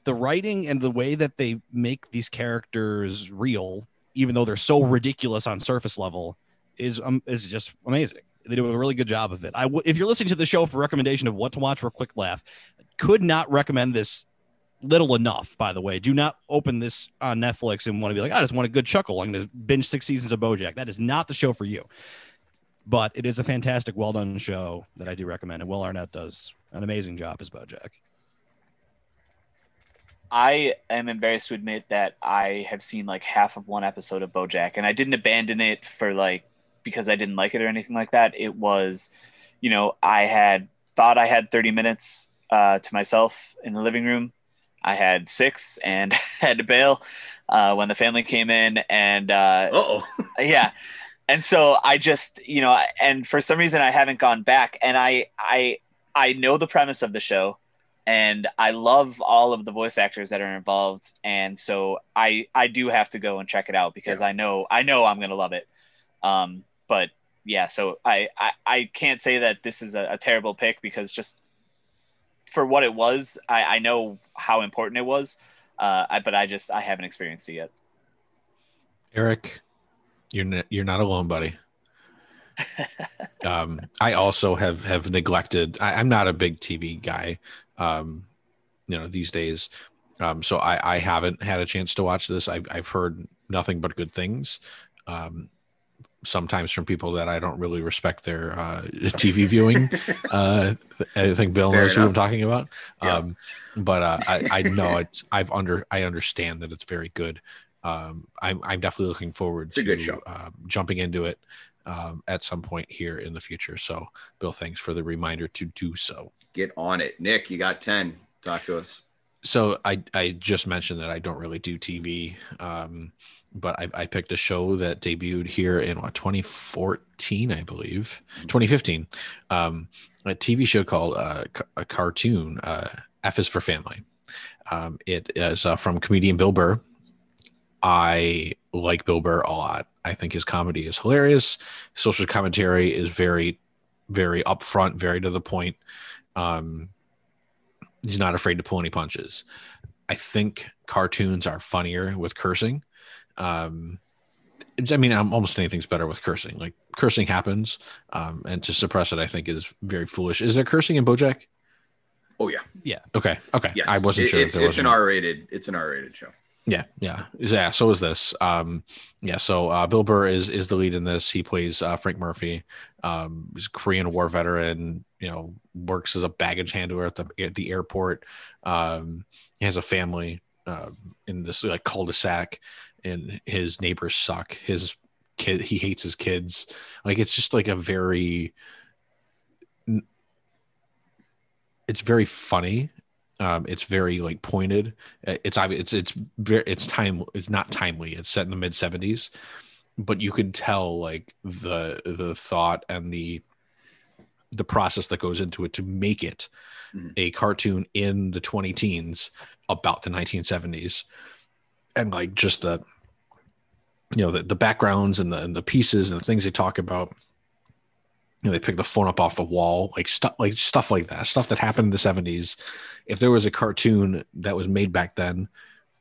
the writing and the way that they make these characters real even though they're so ridiculous on surface level is um, is just amazing. They do a really good job of it. I w- if you're listening to the show for recommendation of what to watch for a quick laugh could not recommend this little enough by the way. Do not open this on netflix and want to be like i just want a good chuckle. I'm going to binge six seasons of bojack. That is not the show for you but it is a fantastic well done show that i do recommend and will arnett does an amazing job as bojack I am embarrassed to admit that I have seen like half of one episode of BoJack, and I didn't abandon it for like because I didn't like it or anything like that. It was, you know, I had thought I had 30 minutes uh, to myself in the living room. I had six and [LAUGHS] had to bail uh, when the family came in, and uh, oh, yeah and so i just you know and for some reason i haven't gone back. And i i i know the premise of the show and i love all of the voice actors that are involved. And so i i do have to go and check it out because i know i know i'm gonna love it. Um but yeah, so I, I, I can't say that this is a, a, terrible pick because just for what it was, I, I know how important it was, uh, I, but I just I haven't experienced it yet. Eric, you're you're not alone, buddy. um, I also have have neglected. I, am not a big TV guy, um, you know, these days. Um, so I, I haven't had a chance to watch this. I've I've heard nothing but good things. Um, sometimes from people that I don't really respect their uh, [LAUGHS] TV viewing. [LAUGHS] uh, I think Bill Fair knows enough. who I'm talking about. Yeah. Um, but uh, I, I know it's I've under I understand that it's very good. Um, I'm I'm definitely looking forward it's to a good show. Uh, jumping into it um, at some point here in the future. So, Bill, thanks for the reminder to do so. Get on it, Nick. You got ten. Talk to us. So I I just mentioned that I don't really do TV. Um, but I, I, picked a show that debuted here in what 2014, I believe, mm-hmm. 2015. Um, a TV show called uh, a cartoon. Uh, F is for Family. Um, it is uh, from comedian Bill Burr. I like Bill Burr a lot. I think his comedy is hilarious. Social commentary is very, very upfront, very to the point. Um, he's not afraid to pull any punches. I think cartoons are funnier with cursing um, I mean, I'm, almost anything's better with cursing. Like cursing happens, um, and to suppress it, I think is very foolish. Is there cursing in BoJack? Oh yeah, yeah. Okay, okay. Yes, I wasn't it, sure. It's, it's an R-rated. It's an R-rated show. Yeah, yeah, yeah. So is this. Um, yeah. So uh, Bill Burr is is the lead in this. He plays uh, Frank Murphy. Um, he's a Korean War veteran. You know, works as a baggage handler at the at the airport. Um, he has a family uh, in this like cul-de-sac and his neighbors suck. His kid, he hates his kids. Like it's just like a very, it's very funny. Um, it's very like pointed. It's it's it's very it's time. It's not timely. It's set in the mid seventies, but you could tell like the the thought and the the process that goes into it to make it mm-hmm. a cartoon in the 20 teens about the 1970s and like just the you know the, the backgrounds and the and the pieces and the things they talk about you know they pick the phone up off the wall like stuff like stuff like that stuff that happened in the 70s if there was a cartoon that was made back then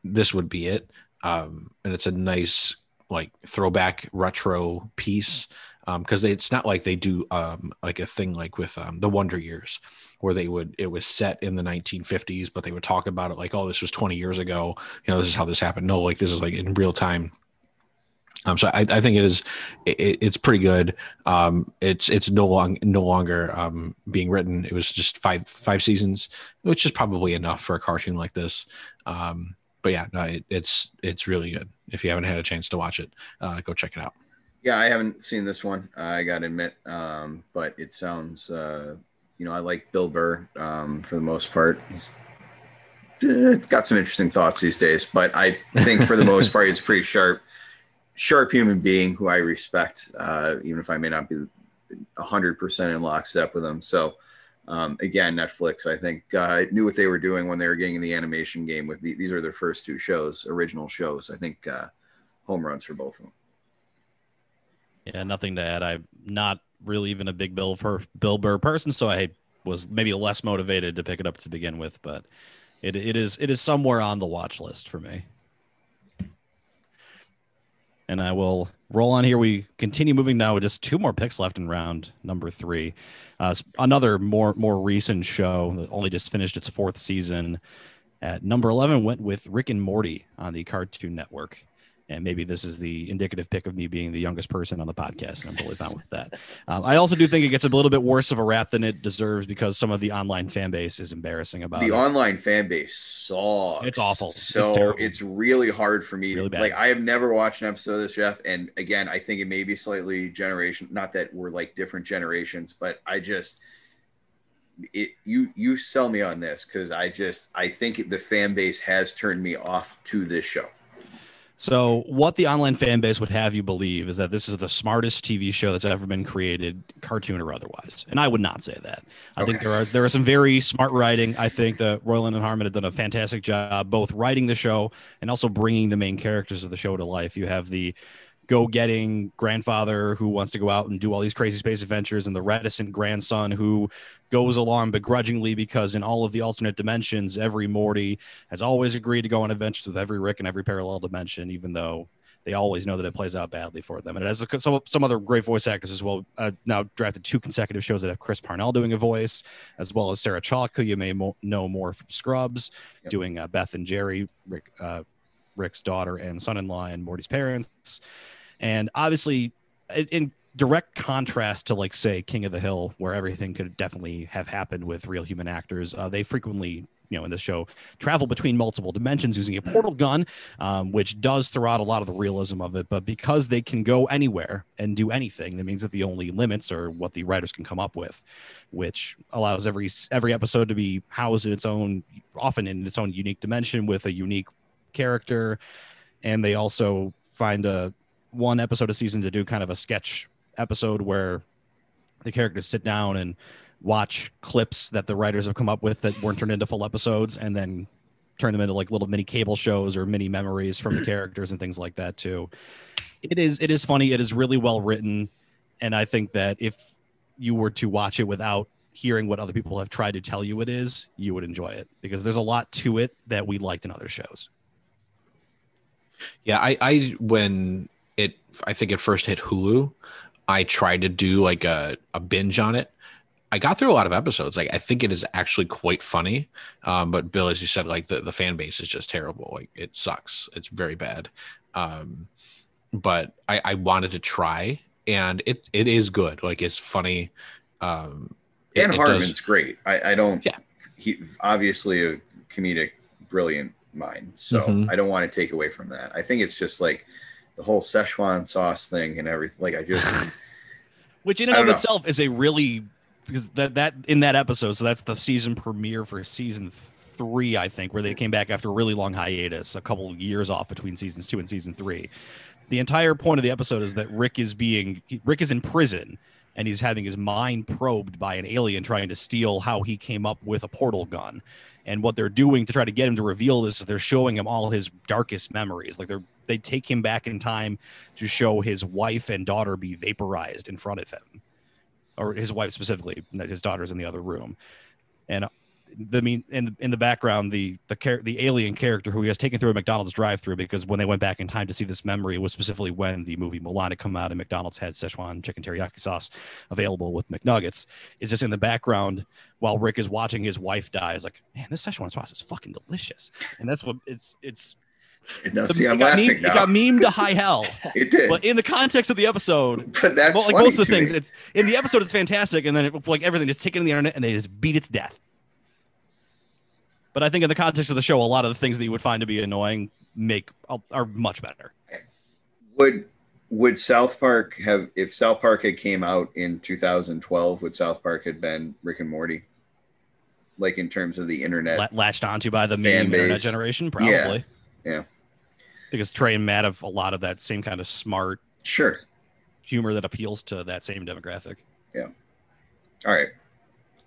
this would be it um and it's a nice like throwback retro piece because um, it's not like they do um, like a thing like with um, the Wonder Years, where they would it was set in the 1950s, but they would talk about it like, oh, this was 20 years ago. You know, this is how this happened. No, like this is like in real time. Um, so I, I think it is it, it's pretty good. Um, it's it's no long no longer um, being written. It was just five five seasons, which is probably enough for a cartoon like this. Um, but yeah, no, it, it's it's really good. If you haven't had a chance to watch it, uh, go check it out. Yeah, I haven't seen this one. I got to admit, um, but it sounds, uh, you know, I like Bill Burr um, for the most part. He's uh, got some interesting thoughts these days, but I think for the [LAUGHS] most part, he's pretty sharp, sharp human being who I respect, uh, even if I may not be hundred percent in lockstep with him. So, um, again, Netflix, I think, uh, knew what they were doing when they were getting in the animation game. With the, these are their first two shows, original shows. I think uh, home runs for both of them. Yeah, nothing to add. I'm not really even a big Bill for Bill Burr person, so I was maybe less motivated to pick it up to begin with, but it it is it is somewhere on the watch list for me. And I will roll on here. We continue moving now with just two more picks left in round number three. Uh, another more more recent show that only just finished its fourth season. At number eleven, went with Rick and Morty on the Cartoon Network and maybe this is the indicative pick of me being the youngest person on the podcast. And I'm totally fine with that. Um, I also do think it gets a little bit worse of a rap than it deserves because some of the online fan base is embarrassing about the it. online fan base sucks. It's awful. So it's, it's really hard for me really to bad. like. I have never watched an episode of this, Jeff. And again, I think it may be slightly generation. Not that we're like different generations, but I just it you you sell me on this because I just I think the fan base has turned me off to this show. So, what the online fan base would have you believe is that this is the smartest TV show that's ever been created, cartoon or otherwise. And I would not say that. I okay. think there are there are some very smart writing. I think that Roiland and Harmon have done a fantastic job both writing the show and also bringing the main characters of the show to life. You have the go getting grandfather who wants to go out and do all these crazy space adventures and the reticent grandson who goes along begrudgingly because in all of the alternate dimensions every morty has always agreed to go on adventures with every rick in every parallel dimension even though they always know that it plays out badly for them. And it has a, some, some other great voice actors as well. Uh, now drafted two consecutive shows that have chris parnell doing a voice as well as sarah chalke who you may mo- know more from scrubs Yep. doing uh, beth and jerry rick uh, rick's daughter and son-in-law and morty's parents. And obviously in direct contrast to like say king of the hill where everything could definitely have happened with real human actors. Uh, they frequently you know in this show travel between multiple dimensions using a portal gun um, which does throw out a lot of the realism of it. But because they can go anywhere and do anything that means that the only limits are what the writers can come up with which allows every every episode to be housed in its own often in its own unique dimension with a unique character. And they also find a one episode a season to do kind of a sketch episode where the characters sit down and watch clips that the writers have come up with that weren't turned into full episodes and then turn them into like little mini cable shows or mini memories from the [CLEARS THROAT] characters and things like that too. It is it is funny. It is really well written. And i think that if you were to watch it without hearing what other people have tried to tell you it is you would enjoy it because there's a lot to it that we liked in other shows. Yeah, I, I when it I think it first hit Hulu, I tried to do like a, a binge on it. I got through a lot of episodes. Like I think it is actually quite funny. Um, but Bill, as you said, like the, the fan base is just terrible. Like it sucks. It's very bad. Um, but I, I wanted to try and it it is good. Like it's funny. Um it- Dan it does- Harmon's great. I, I don't. Yeah. He obviously a comedic, brilliant mind. So Mhm. I don't want to take away from that. I think it's just like the whole Szechuan sauce thing and everything. Like I just [LAUGHS] which in and of know. itself is a really because that that in that episode so that's the season premiere for season three i think where they came back after a really long hiatus a couple of years off between seasons two and season three the entire point of the episode is that rick is being rick is in prison and he's having his mind probed by an alien trying to steal how he came up with a portal gun and what they're doing to try to get him to reveal this is they're showing him all his darkest memories. Like they're they take him back in time to show his wife and daughter be vaporized in front of him or his wife specifically his daughter's in the other room. And the mean in in the background the the char- the alien character who he has taken through a McDonald's drive-through because when they went back in time to see this memory was specifically when the movie Mulan had come out and McDonald's had Szechuan chicken teriyaki sauce available with McNuggets is just in the background while Rick is watching his wife die is like man this Szechuan sauce is fucking delicious and that's what it's it's no. See, it I'm laughing meme- now. it got memed to high hell [LAUGHS] it did, but in the context of the episode [LAUGHS] but that's well, like most of the things, me. it's in the episode. It's fantastic, and then it, like everything just taken to the internet and they just beat its death. But I think in the context of the show, a lot of the things that you would find to be annoying make uh, are much better. Would would South Park have if South Park had came out in 2012? Would South Park had been Rick and Morty? Like in terms of the internet, La- latched onto by the meme internet generation, probably. yeah. Because Trey and Matt have a lot of that same kind of smart sure. humor that appeals to that same demographic. Yeah. All right,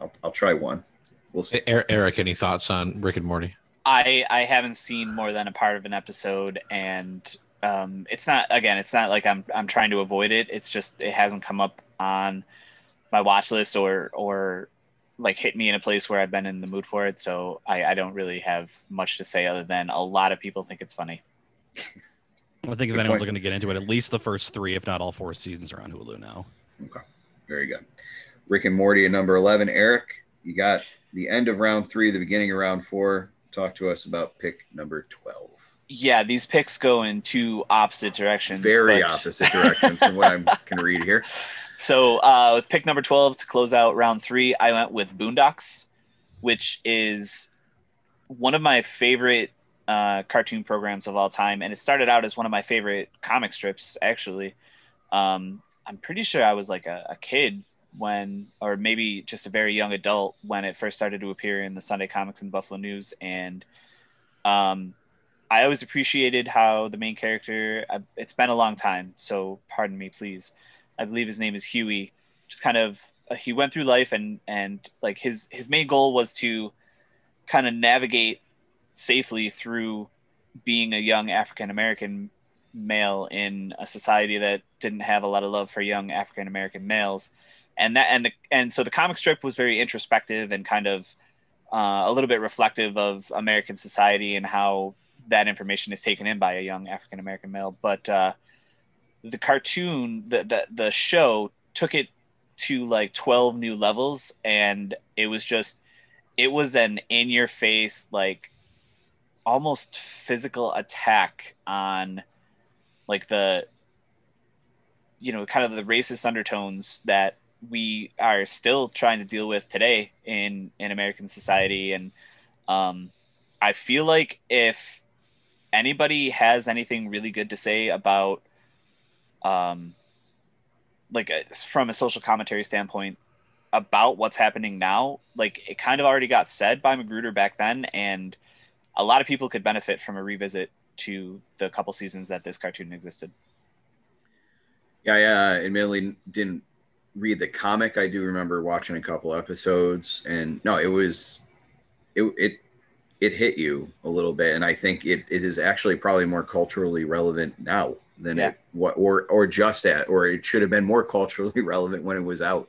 I'll, I'll try one. We'll see. Eric, any thoughts on Rick and Morty? I I haven't seen more than a part of an episode, and um, it's not again. It's not like I'm I'm trying to avoid it. It's just it hasn't come up on my watch list or or like hit me in a place where I've been in the mood for it. So I, I don't really have much to say other than a lot of people think it's funny. I think if Good anyone's going to get into it, at least the first three, if not all four seasons, are on Hulu now. Okay, very good. Rick and Morty at number 11. Eric, you got the end of round three, the beginning of round four. Talk to us about pick number 12. Yeah, these picks go in two opposite directions. Very but- opposite directions from what I can [LAUGHS] read here. So uh, with pick number 12 to close out round three, I went with Boondocks, which is one of my favorite uh, cartoon programs of all time. And it started out as one of my favorite comic strips, actually. Um, I'm pretty sure I was like a, a kid when, or maybe just a very young adult when it first started to appear in the Sunday Comics and Buffalo News. And um, I always appreciated how the main character, it's been a long time, so pardon me, please. I believe his name is Huey. Just kind of uh, he went through life and and like his his main goal was to kind of navigate safely through being a young African American male in a society that didn't have a lot of love for young African American males, and that and the and so the comic strip was very introspective and kind of uh, a little bit reflective of American society and how that information is taken in by a young African American male. But uh, the cartoon, the, the the show took it to like twelve new levels, and it was just it was an in your face like almost physical attack on like the you know kind of the racist undertones that we are still trying to deal with today in in American society. And um I feel like if anybody has anything really good to say about um like a, uh, from a social commentary standpoint about what's happening now like it kind of already got said by McGruder back then. And a lot of people could benefit from a revisit to the couple seasons that this cartoon existed. Yeah yeah admittedly didn't read the comic i do remember watching a couple episodes and no it was it, it it hit you a little bit and i think it, it is actually probably more culturally relevant now than yeah. it what or or just at or it should have been more culturally [LAUGHS] relevant when it was out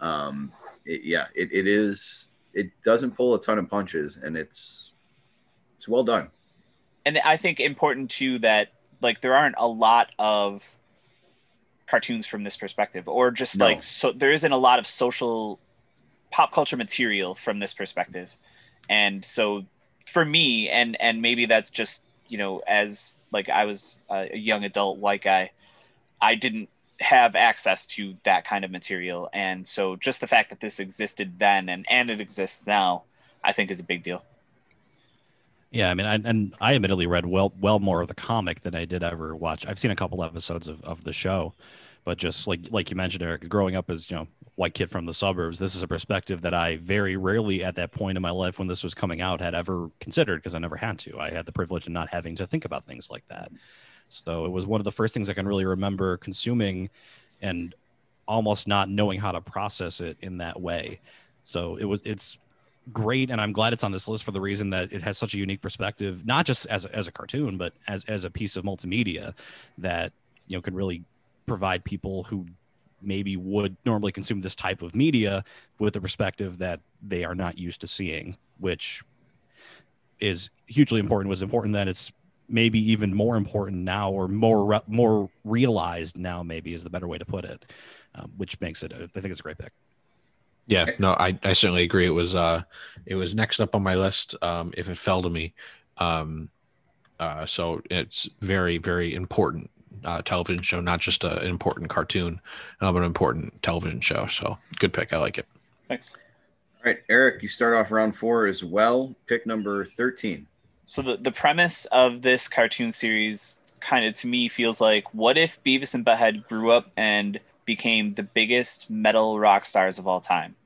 um it, yeah it, it is it doesn't pull a ton of punches and it's it's well done and i think important too that like there aren't a lot of cartoons from this perspective or just no. like so there isn't a lot of social pop culture material from this perspective and so for me, and and maybe that's just you know as like I was a young adult white guy, I didn't have access to that kind of material, and so just the fact that this existed then and and it exists now, I think is a big deal. Yeah, I mean, I, and I admittedly read well well more of the comic than I did ever watch. I've seen a couple episodes of, of the show, but just like like you mentioned, Eric, growing up as you know white kid from the suburbs, this is a perspective that I very rarely at that point in my life when this was coming out had ever considered because I never had to. I had the privilege of not having to think about things like that. So it was one of the first things I can really remember consuming and almost not knowing how to process it in that way. So it was it's great and I'm glad it's on this list for the reason that it has such a unique perspective, not just as a, as a cartoon, but as as a piece of multimedia that you know could really provide people who maybe would normally consume this type of media with a perspective that they are not used to seeing, which is hugely important. Was important that it's maybe even more important now, or more re- more realized now. Maybe is the better way to put it, um, which makes it. A, I think it's a great pick. Yeah, no, I, I certainly agree. It was uh, it was next up on my list. Um, if it fell to me, um, uh, so it's very very important uh, television show, not just a, an important cartoon, uh, but an important television show. So good pick. I like it. Thanks. All right, Eric, you start off round four as well. Pick number 13. So the, the premise of this cartoon series kind of to me feels like what if Beavis and Butthead grew up and became the biggest metal rock stars of all time?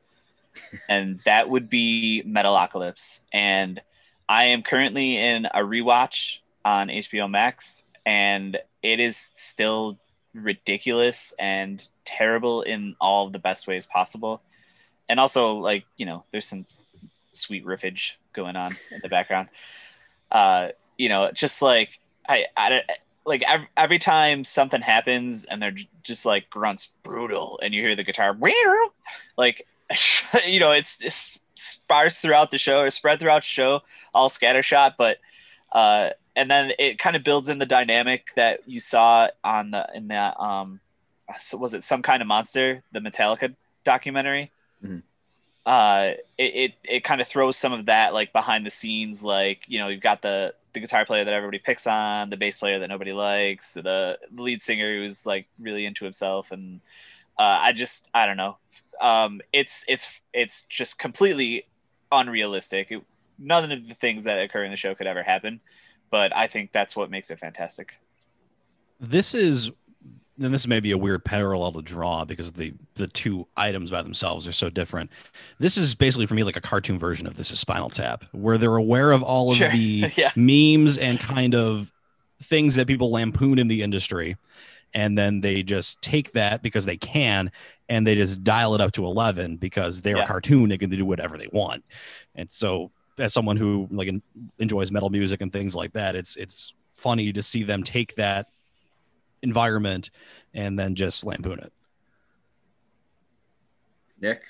[LAUGHS] and that would be Metalocalypse. And I am currently in a rewatch on HBO Max, and it is still ridiculous and terrible in all the best ways possible. And also, like, you know, there's some sweet riffage going on in the background. [LAUGHS] Uh, you know, just like I, I like every, every time something happens and they're just like grunts brutal and you hear the guitar like [LAUGHS] you know it's, it's sparse throughout the show or spread throughout the show all scattershot but uh and then it kind of builds in the dynamic that you saw on the in that um was it some kind of monster the metallica documentary mm-hmm. uh it, it it kind of throws some of that like behind the scenes like you know you've got the the guitar player that everybody picks on the bass player that nobody likes the, lead singer who's like really into himself and uh, i just i don't know um it's it's it's just completely unrealistic it, none of the things that occur in the show could ever happen but I think that's what makes it fantastic. This is and this may be a weird parallel to draw because the the two items by themselves are so different. This is basically for me like a cartoon version of this is Spinal Tap, where they're aware of all of sure. the [LAUGHS] yeah. memes and kind of things that people lampoon in the industry, and then they just take that because they can, and they just dial it up to eleven because they're yeah. a cartoon. They can do whatever they want, and so as someone who like enjoys metal music and things like that, it's it's funny to see them take that environment and then just lampoon it. Nick,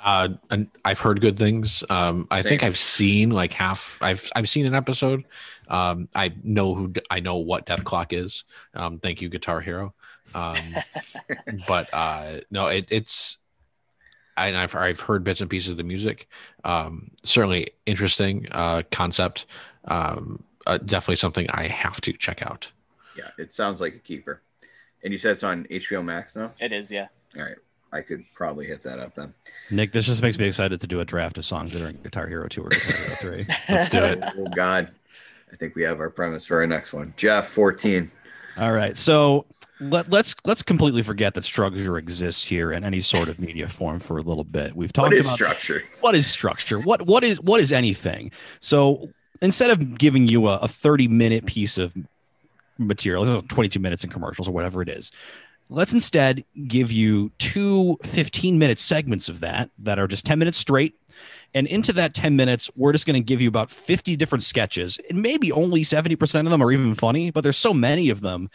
Uh, and I've heard good things. Um, I think I've seen like half. I've I've seen an episode. Um, I know who I know what Dethklok is. Um, thank you, Guitar Hero. Um, [LAUGHS] but uh, no, it, it's. And I've I've heard bits and pieces of the music. Um, certainly interesting uh, concept. Um, uh, definitely something I have to check out. Yeah, it sounds like a keeper. And you said it's on HBO Max now. It is, yeah. All right, I could probably hit that up then. Nick, this just makes me excited to do a draft of songs that are in Guitar Hero 2 or Guitar Hero 3. Let's do it. [LAUGHS] oh God, I think we have our premise for our next one. Jeff, fourteen. All right. So let, let's let's completely forget that structure exists here in any sort of media form for a little bit. We've talked What is about structure? what is structure what what is what is anything so instead of giving you a, a 30 minute piece of material 22 minutes in commercials or whatever it is let's instead give you two 15 minute segments of that that are just 10 minutes straight and into that 10 minutes we're just going to give you about 50 different sketches and maybe only 70% of them are even funny but there's so many of them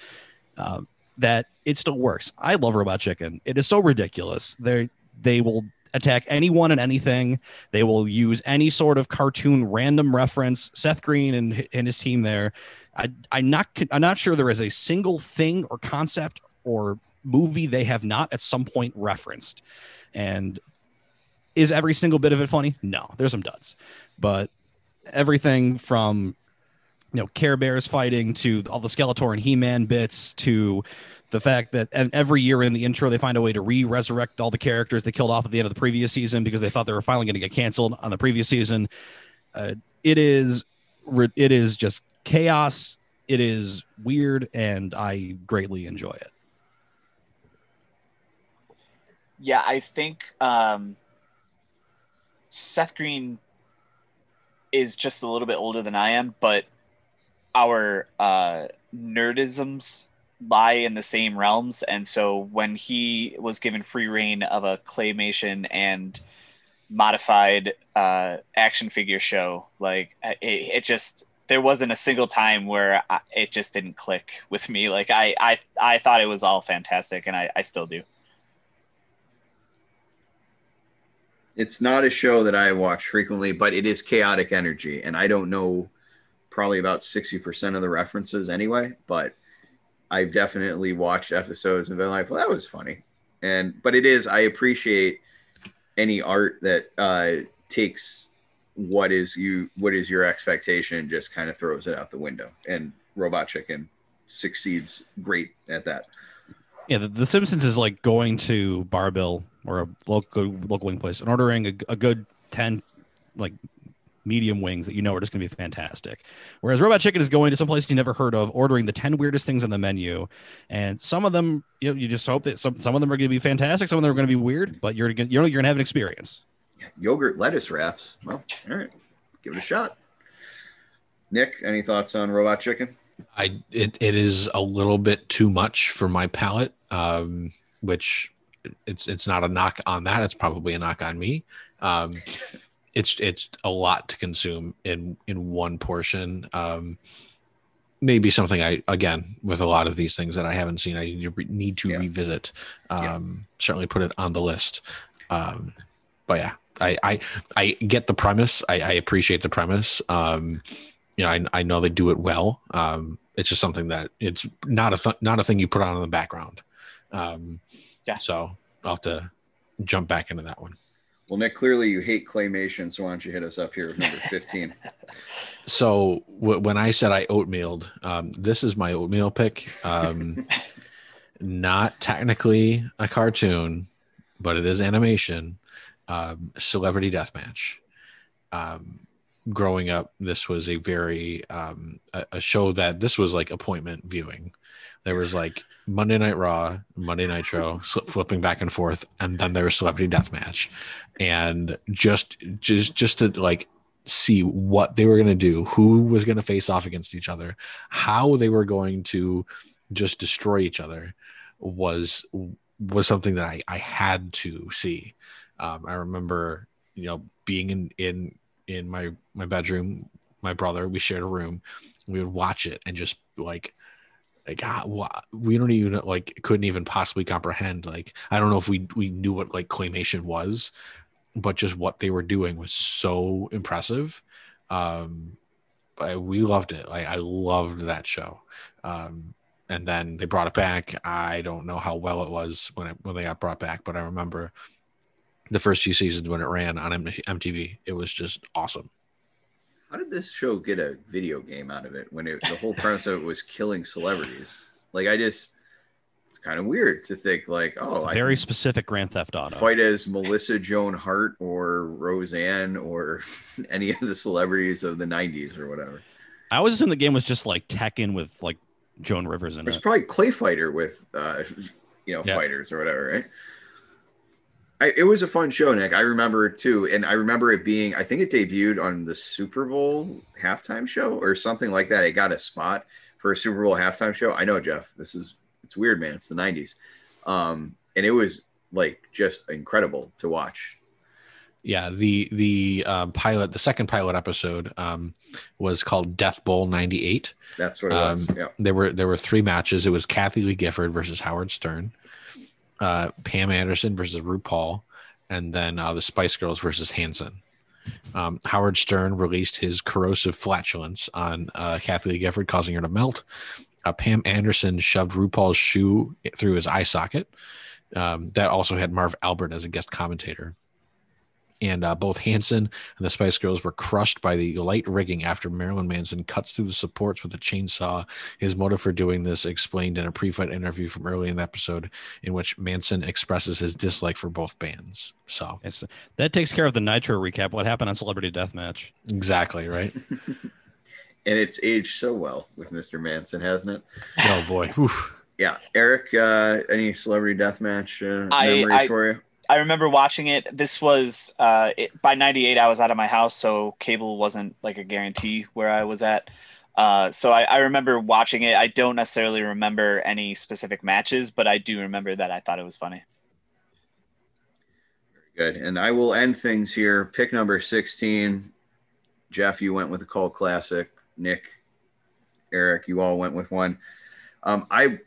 uh, that it still works i love robot chicken it is so ridiculous they they will attack anyone and anything. They will use any sort of cartoon random reference. Seth Green and, and his team there. I, I'm not I'm not sure there is a single thing or concept or movie they have not at some point referenced. And is every single bit of it funny? No, there's some duds, but everything from you know Care Bears fighting to all the Skeletor and He-Man bits to the fact that and every year in the intro they find a way to re-resurrect all the characters they killed off at the end of the previous season because they thought they were finally going to get canceled on the previous season. Uh, it is it is just chaos. It is weird, and I greatly enjoy it. Yeah, I think um, Seth Green is just a little bit older than I am, but our uh, nerdisms lie in the same realms. And so when he was given free reign of a claymation and modified uh, action figure show, like it, it just there wasn't a single time where I, it just didn't click with me. Like I, I, I thought it was all fantastic, and I, I still do. It's not a show that I watch frequently, but it is chaotic energy, and I don't know probably about sixty percent of the references anyway. But I've definitely watched episodes and been like, "Well, that was funny," and but it is. I appreciate any art that uh, takes what is you what is your expectation, just kind of throws it out the window, and Robot Chicken succeeds great at that. Yeah, the, the Simpsons is like going to Barbill or a local local wing place and ordering a, a good ten like medium wings that you know are just going to be fantastic. Whereas Robot Chicken is going to some place you never heard of, ordering the ten weirdest things on the menu, and some of them you know, you just hope that some some of them are going to be fantastic, some of them are going to be weird, but you're you know you're going to have an experience. Yogurt lettuce wraps. Well, all right, give it a shot. Nick, any thoughts on Robot Chicken? I it, it is a little bit too much for my palate, um, which it's it's not a knock on that. It's probably a knock on me. Um, it's it's a lot to consume in in one portion. Um, maybe something I again with a lot of these things that I haven't seen, I need to, re- need to Yeah. revisit. Yeah. Um, Certainly put it on the list. Um, but yeah, I I I get the premise. I, I appreciate the premise. Um, you know, I, I know they do it well. Um, it's just something that it's not a th- not a thing you put on in the background. Um, Yeah. So I'll have to jump back into that one. Well, Nick, clearly you hate claymation, so why don't you hit us up here with number 15? [LAUGHS] So w- when I said I oatmealed, um, this is my oatmeal pick. Um, [LAUGHS] not technically a cartoon, but it is animation. Um, Celebrity Deathmatch. Um, growing up, this was a very um, a, a show that this was like appointment viewing. There was like Monday Night Raw, Monday Nitro, sl- flipping back and forth, and then there was Celebrity Deathmatch, and just just just to like see what they were going to do, who was going to face off against each other, how they were going to just destroy each other was was something that I, I had to see. Um, I remember, you know, being in in in my my bedroom, my brother, we shared a room, we would watch it and just like like ah, we don't even like couldn't even possibly comprehend like i don't know if we we knew what like claymation was but just what they were doing was so impressive. Um I, we loved it. Like i loved that show. Um and then they brought it back. I don't know how well it was when it when they got brought back but i remember the first few seasons when it ran on mtv it was just awesome How did this show get a video game out of it when it, the whole premise of it was killing celebrities? Like, I just, it's kind of weird to think like, oh, It's I very can specific Grand Theft Auto. fight as Melissa Joan Hart or Roseanne or [LAUGHS] any of the celebrities of the '90s or whatever. I always assumed the game was just like Tekken with like Joan Rivers in There's it. probably Clay Fighter with, uh, you know, Yeah. fighters or whatever, right? I, it was a fun show, Nick. I remember it too, and I remember it being. I think it debuted on the Super Bowl halftime show or something like that. It got a spot for a Super Bowl halftime show. I know, Jeff. This is it's weird, man. It's the '90s, um, and it was like just incredible to watch. yeah the the um, pilot the second pilot episode um, was called death bowl 98 That's what it was. Um, Yeah. there were there were three matches it was kathy lee gifford versus howard stern uh, pam anderson versus rupaul and then uh, the spice girls versus hanson. Um, howard stern released his corrosive flatulence on uh, kathy lee gifford causing her to melt. Uh, pam anderson shoved rupaul's shoe through his eye socket. Um, that also had marv albert as a guest commentator and uh, both Hanson and the Spice Girls were crushed by the light rigging after Marilyn Manson cuts through the supports with a chainsaw. His motive for doing this explained in a pre-fight interview from early in the episode, in which Manson expresses his dislike for both bands. So It's, that takes care of the Nitro recap. What happened on Celebrity Deathmatch? exactly right. [LAUGHS] And it's aged so well with Mr. Manson, hasn't it? oh boy, Oof. Yeah. Eric, uh, any celebrity deathmatch uh, I- memories I- for you? I remember watching it. This was uh, it, by '98. I was out of my house, so cable wasn't like a guarantee where I was at. Uh, so I, I remember watching it. I don't necessarily remember any specific matches, but I do remember that I thought it was funny. Very good. And I will end things here. Pick number 16. Jeff, you went with a cult classic. Nick, Eric, you all went with one. Um, I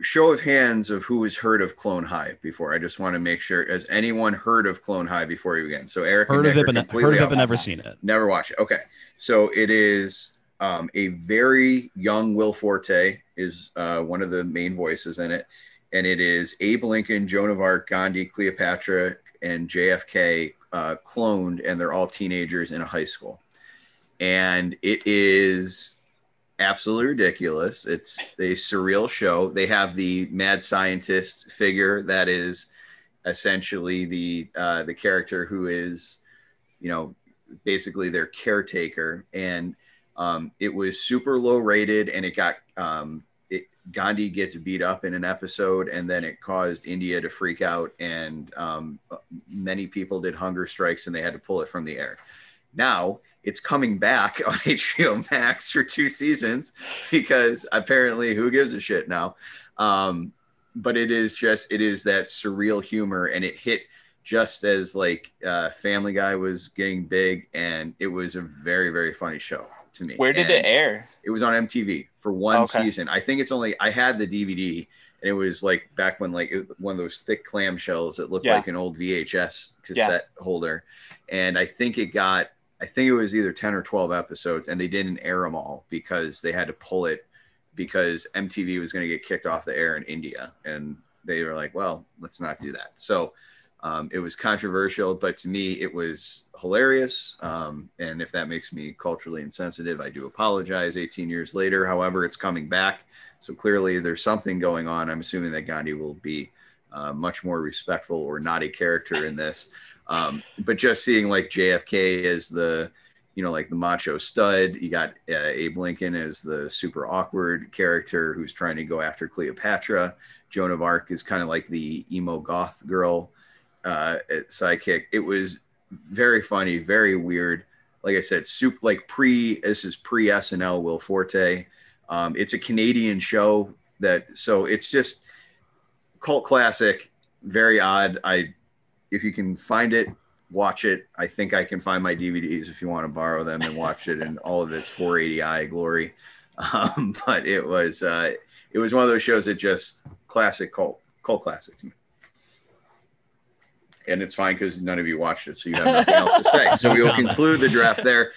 show of hands of who has heard of Clone High before. I just want to make sure. Has anyone heard of Clone High before you begin? So Eric, Heard of it, but heard of it, but never seen it. Never watched it. Okay. So it is um, a very young Will Forte is uh, one of the main voices in it. And it is Abe Lincoln, Joan of Arc, Gandhi, Cleopatra, and JFK uh, cloned, and they're all teenagers in a high school. And it is absolutely ridiculous. It's a surreal show. They have the mad scientist figure that is essentially the uh, the character who is, you know, basically their caretaker. And um, it was super low rated, and it got um, it, Gandhi gets beat up in an episode, and then it caused India to freak out, and um, many people did hunger strikes, and they had to pull it from the air. Now it's coming back [LAUGHS] on HBO Max for two seasons because apparently who gives a shit now? Um, but it is just it is that surreal humor, and it hit just as like uh, Family Guy was getting big, and it was a very very funny show to me. Where did And it air? It was on MTV for one Okay. season. I think it's only I had the DVD, and it was like back when like it, one of those thick clamshells that looked Yeah. like an old VHS cassette holder, and I think it got I think it was either ten or twelve episodes, and they didn't air them all because they had to pull it because MTV was going to get kicked off the air in India, and they were like, well, let's not do that. So. Um, it was controversial, but to me, it was hilarious. Um, and if that makes me culturally insensitive, I do apologize 18 years later. However, it's coming back. So clearly, there's something going on. I'm assuming that Gandhi will be uh, much more respectful or not a character in this. Um, but just seeing like JFK as the, you know, like the macho stud, you got uh, Abe Lincoln as the super awkward character who's trying to go after Cleopatra. Joan of Arc is kind of like the emo goth girl uh, sidekick. It was very funny, very weird. Like I said, soup like pre this is pre SNL Will Forte. Um, it's a Canadian show that so it's just cult classic, very odd. I if you can find it, watch it. I think I can find my DVDs if you want to borrow them and watch it in all of its 480i glory. [LAUGHS] Um, but it was uh, it was one of those shows that just classic cult cult classic to me. And it's fine because none of you watched it, so you have nothing else to say. So we will [LAUGHS] conclude the draft there.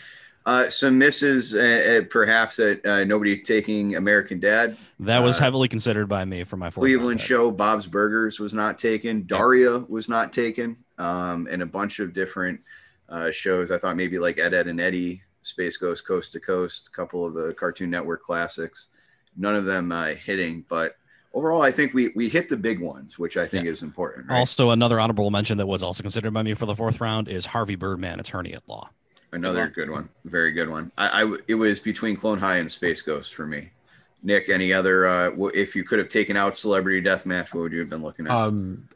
Uh, some misses, uh, uh, perhaps at uh, nobody taking American Dad. That was Uh, heavily considered by me for my Cleveland. Show, Bob's Burgers was not taken. Daria was not taken, um, and a bunch of different uh, shows. I thought maybe like Ed, Ed, and Eddy, Space Ghost, Coast to Coast, a couple of the Cartoon Network classics. None of them uh, hitting, but overall, I think we we hit the big ones, which I think is important. Right? Also, another honorable mention that was also considered by me for the fourth round is Harvey Birdman, attorney at law. Another good one, very good one. I it was between Clone High and Space Ghost for me. Nick, any other? Uh, w- if you could have taken out Celebrity Death Match, what would you have been looking at? Um,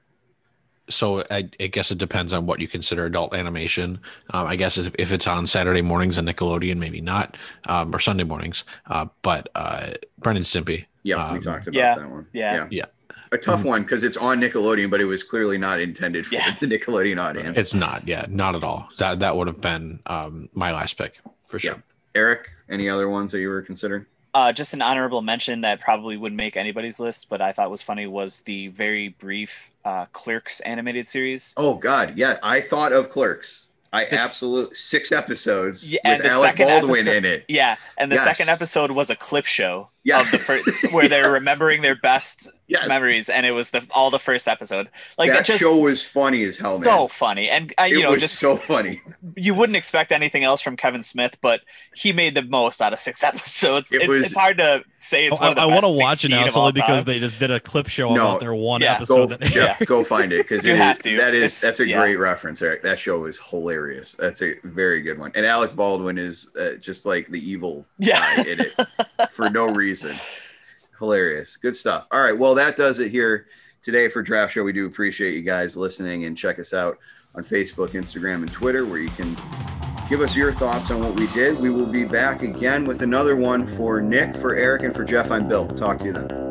so I, I guess it depends on what you consider adult animation. Um, I guess if, if it's on Saturday mornings on Nickelodeon, maybe not, um, or Sunday mornings. Uh, but uh, Ren and Stimpy. yeah, we um, talked about yeah, that one. yeah. Yeah. A tough one because it's on Nickelodeon, but it was clearly not intended for Yeah. the Nickelodeon audience. It's not, yeah, not at all. That that would have been um, my last pick for sure. Yeah. Eric, any other ones that you were considering? Uh, just an honorable mention that probably wouldn't make anybody's list, but I thought was funny was the very brief uh, Clerks animated series. Oh God, yeah, I thought of Clerks. I This- absolutely six episodes Yeah, with Alec Baldwin episode- in it. Yeah, and the Yes. second episode was a clip show Yeah, of the first, [LAUGHS] where they're remembering their best Yes. memories, and it was the all the first episode. Like that it just show was funny as hell, man. so funny, and uh, it you know, was just so funny. you wouldn't expect anything else from Kevin Smith, but he made the most out of six [LAUGHS] episodes. It it's, was- it's hard to say it's Oh, I, one of the I best want to watch it now solely because they just did a clip show No. about their one Yeah. episode. Go, that Jeff, go find it because You have to. that is It's- that's a yeah. great reference, Eric. That show is hilarious. That's a very good one. And Alec Baldwin is uh, just like the evil [LAUGHS] Yeah. guy in it for no reason. Hilarious. Good stuff. All right. Well, that does it here today for Draft Show. We do appreciate you guys listening and check us out on Facebook, Instagram, and Twitter where you can give us your thoughts on what we did. We will be back again with another one for Nick, for Eric, and for Jeff. I'm Bill. Talk to you then.